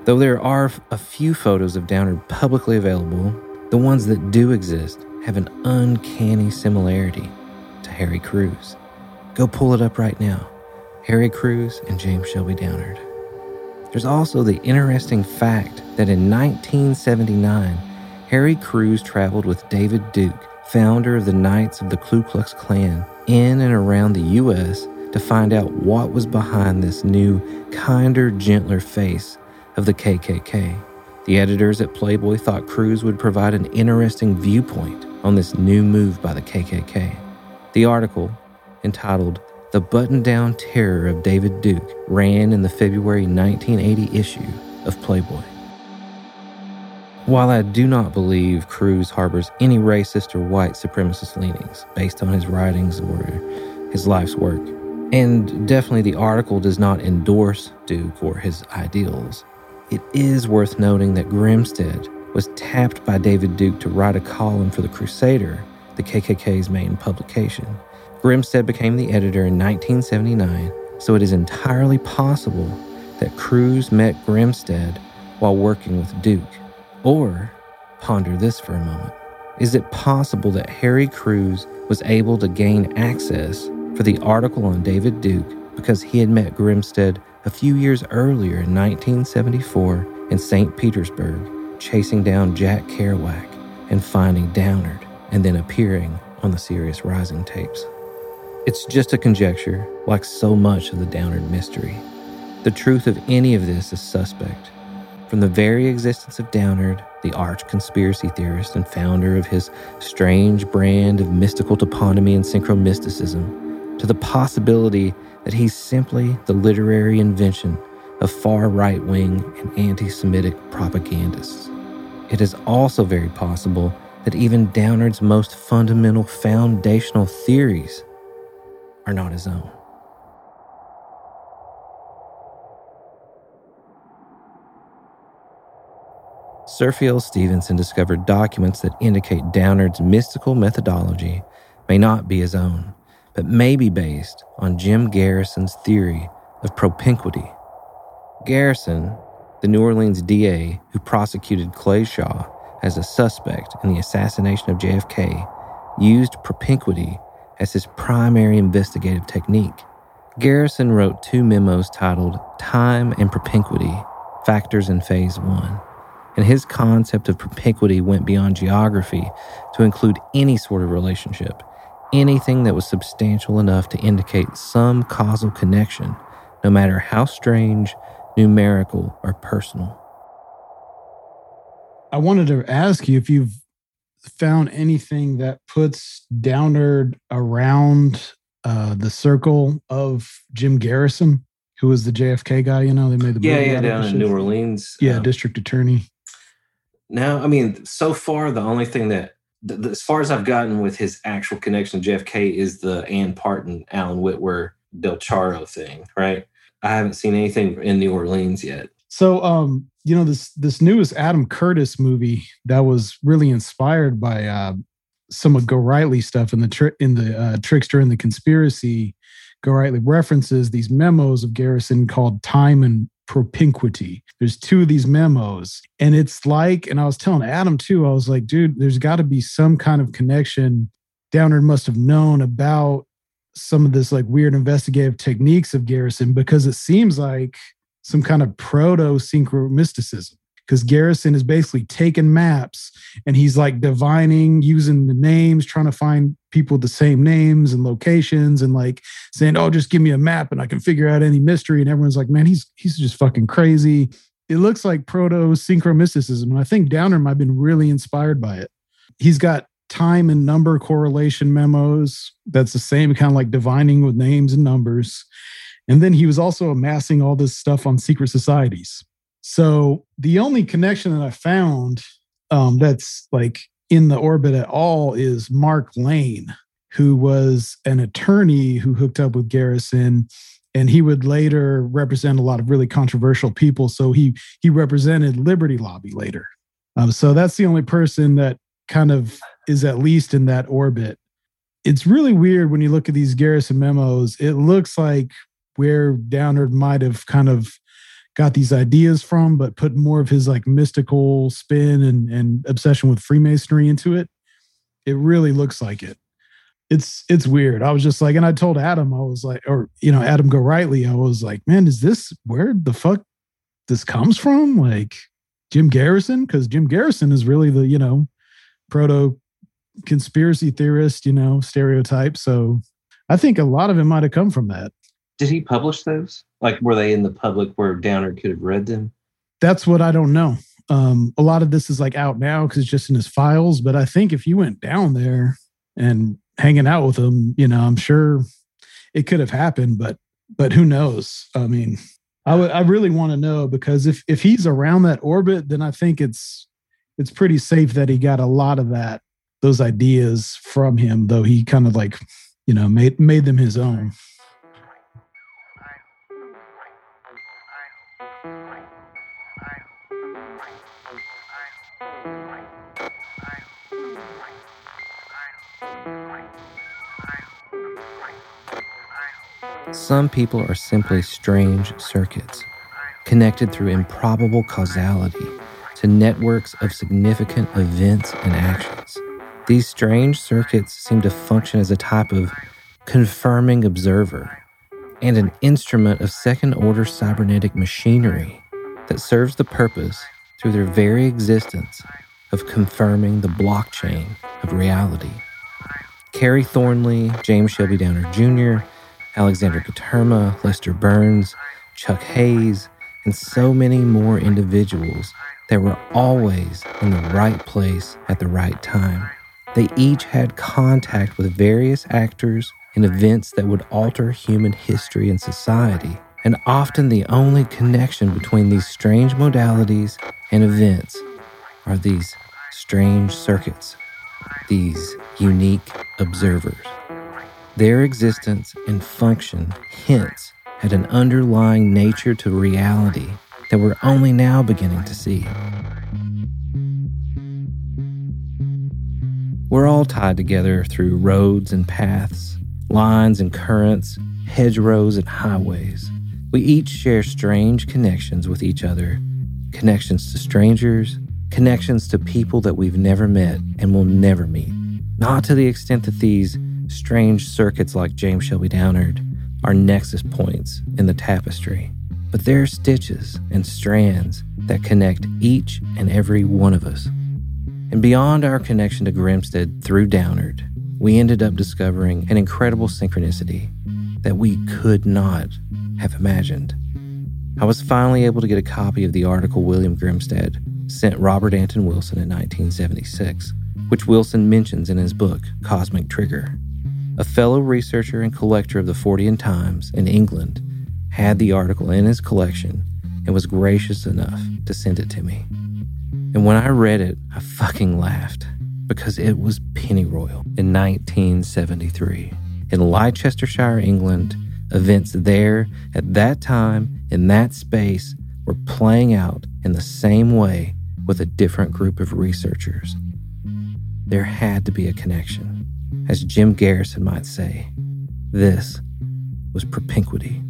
Though there are a few photos of Downard publicly available, the ones that do exist have an uncanny similarity Harry Crews. Go pull it up right now. Harry Crews and James Shelby Downard. There's also the interesting fact that in 1979, Harry Crews traveled with David Duke, founder of the Knights of the Ku Klux Klan, in and around the U.S. to find out what was behind this new, kinder, gentler face of the KKK. The editors at Playboy thought Crews would provide an interesting viewpoint on this new move by the KKK. The article, entitled The Button Down Terror of David Duke, ran in the February 1980 issue of Playboy. While I do not believe Crews harbors any racist or white supremacist leanings based on his writings or his life's work, and definitely the article does not endorse Duke or his ideals, it is worth noting that Grimstad was tapped by David Duke to write a column for The Crusader, the KKK's main publication. Grimstad became the editor in 1979, so it is entirely possible that Crews met Grimstad while working with Duke. Or, ponder this for a moment. Is it possible that Harry Crews was able to gain access for the article on David Duke because he had met Grimstad a few years earlier in 1974 in St. Petersburg, chasing down Jack Kerouac and finding Downard, and then appearing on the Sirius Rising tapes? It's just a conjecture, like so much of the Downard mystery. The truth of any of this is suspect. From the very existence of Downard, the arch conspiracy theorist and founder of his strange brand of mystical toponymy and synchromysticism, to the possibility that he's simply the literary invention of far right wing and anti Semitic propagandists. It is also very possible that even Downard's most fundamental foundational theories are not his own. Sir Phil Stevenson discovered documents that indicate Downard's mystical methodology may not be his own, but may be based on Jim Garrison's theory of propinquity. Garrison, the New Orleans DA who prosecuted Clay Shaw as a suspect in the assassination of JFK, used propinquity as his primary investigative technique. Garrison wrote two memos titled Time and Propinquity Factors in Phase 1 and his concept of propinquity went beyond geography to include any sort of relationship, anything that was substantial enough to indicate some causal connection, no matter how strange, numerical, or personal. I wanted to ask you if you've found anything that puts Downard around uh, the circle of Jim Garrison, who was the JFK guy. You know, they made the Yeah, yeah, down in. New Orleans. Yeah, Um, district attorney. No, I mean, so far the only thing that, th- th- as far as I've gotten with his actual connection to JFK, is the Ann Parton, Alan Whitwer, Del Charo thing, right? I haven't seen anything in New Orleans yet. So, um, you know this this newest Adam Curtis movie that was really inspired by uh, some of Gorightly stuff in the tri- in the uh, Trickster and the Conspiracy. Gorightly references these memos of Garrison called Time and Propinquity. There's two of these memos, and it's like, and I was telling Adam too. I was like, dude, there's got to be some kind of connection. Downer must have known about some of this like weird investigative techniques of Garrison because it seems like some kind of proto synchro mysticism because Garrison is basically taking maps and he's like divining using the names, trying to find people with the same names and locations and like saying, Oh, just give me a map and I can figure out any mystery. And everyone's like, Man, he's he's just fucking crazy. It looks like proto synchromysticism. And I think Downer might have been really inspired by it. He's got time and number correlation memos. That's the same kind of like divining with names and numbers. And then he was also amassing all this stuff on secret societies. So the only connection that I found um, that's like in the orbit at all is Mark Lane, who was an attorney who hooked up with Garrison, and he would later represent a lot of really controversial people. So he he represented Liberty Lobby later. Um, so that's the only person that kind of is at least in that orbit. It's really weird when you look at these Garrison memos. It looks like where Downard might have kind of got these ideas from, but put more of his like mystical spin and, and obsession with Freemasonry into it. It really looks like it. It's it's weird. I was just like, and I told Adam, I was like, or you know, Adam Gorightly, I was like, man, is this where the fuck this comes from? Like Jim Garrison? Because Jim Garrison is really the, you know, proto conspiracy theorist, you know, stereotype. So I think a lot of it might have come from that. Did he publish those? Like, were they in the public where Downer could have read them? That's what I don't know. Um, a lot of this is like out now because it's just in his files. But I think if you went down there and hanging out with him, you know, I'm sure it could have happened. But but who knows? I mean, I would I really want to know because if if he's around that orbit, then I think it's it's pretty safe that he got a lot of that those ideas from him, though he kind of like you know made made them his own. Some people are simply strange circuits, connected through improbable causality to networks of significant events and actions. These strange circuits seem to function as a type of confirming observer and an instrument of second order cybernetic machinery that serves the purpose, through their very existence, of confirming the blockchain of reality. Kerry Thornley, James Shelby Downer Jr., Alexander Katerma, Lester Burns, Chuck Hayes, and so many more individuals that were always in the right place at the right time. They each had contact with various actors and events that would alter human history and society. And often the only connection between these strange modalities and events are these strange circuits, these unique observers. Their existence and function hints at an underlying nature to reality that we're only now beginning to see. We're all tied together through roads and paths, lines and currents, hedgerows and highways. We each share strange connections with each other connections to strangers, connections to people that we've never met and will never meet. Not to the extent that these strange circuits like James Shelby Downard are nexus points in the tapestry, but they're stitches and strands that connect each and every one of us. And beyond our connection to Grimstad through Downard, we ended up discovering an incredible synchronicity that we could not have imagined. I was finally able to get a copy of the article William Grimstad sent Robert Anton Wilson in 1976, which Wilson mentions in his book, Cosmic Trigger. A fellow researcher and collector of the Fortean Times in England had the article in his collection and was gracious enough to send it to me. And when I read it, I fucking laughed because it was Pennyroyal in 1973. In Leicestershire, England, events there at that time in that space were playing out in the same way with a different group of researchers. There had to be a connection. As Jim Garrison might say, this was propinquity.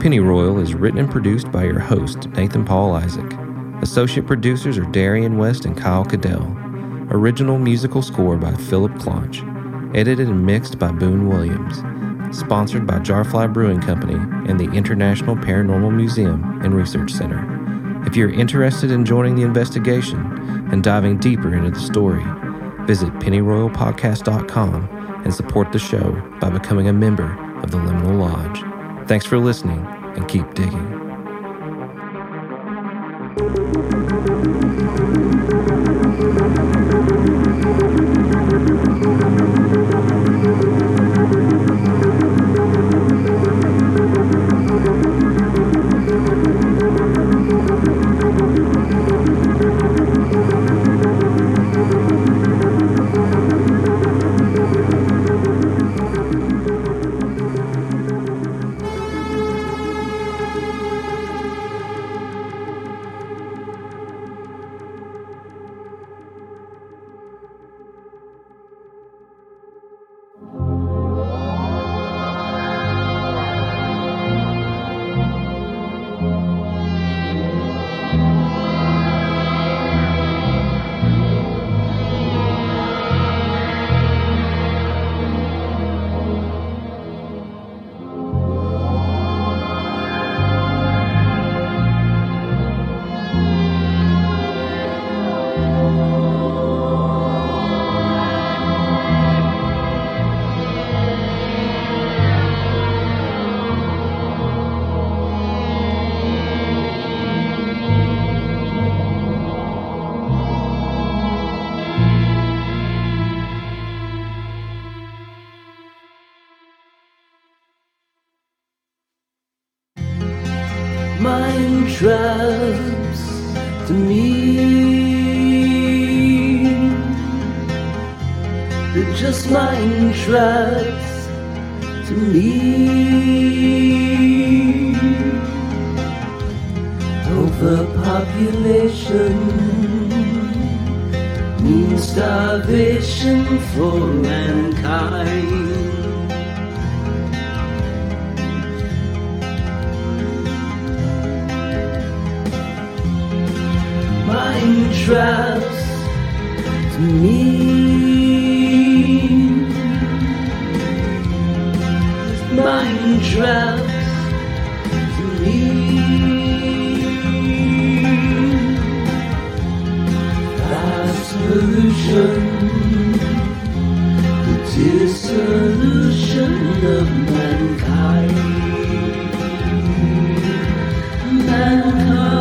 Pennyroyal is written and produced by your host, Nathan Paul Isaac. Associate producers are Darian West and Kyle Cadell. Original musical score by Philip Claunch. Edited and mixed by Boone Williams. Sponsored by Jarfly Brewing Company and the International Paranormal Museum and Research Center. If you're interested in joining the investigation and diving deeper into the story, visit pennyroyalpodcast.com and support the show by becoming a member of the Liminal Lodge. Thanks for listening and keep digging. for mankind. Buying traps to me. Buying traps to me. solution solution of mankind. Mankind.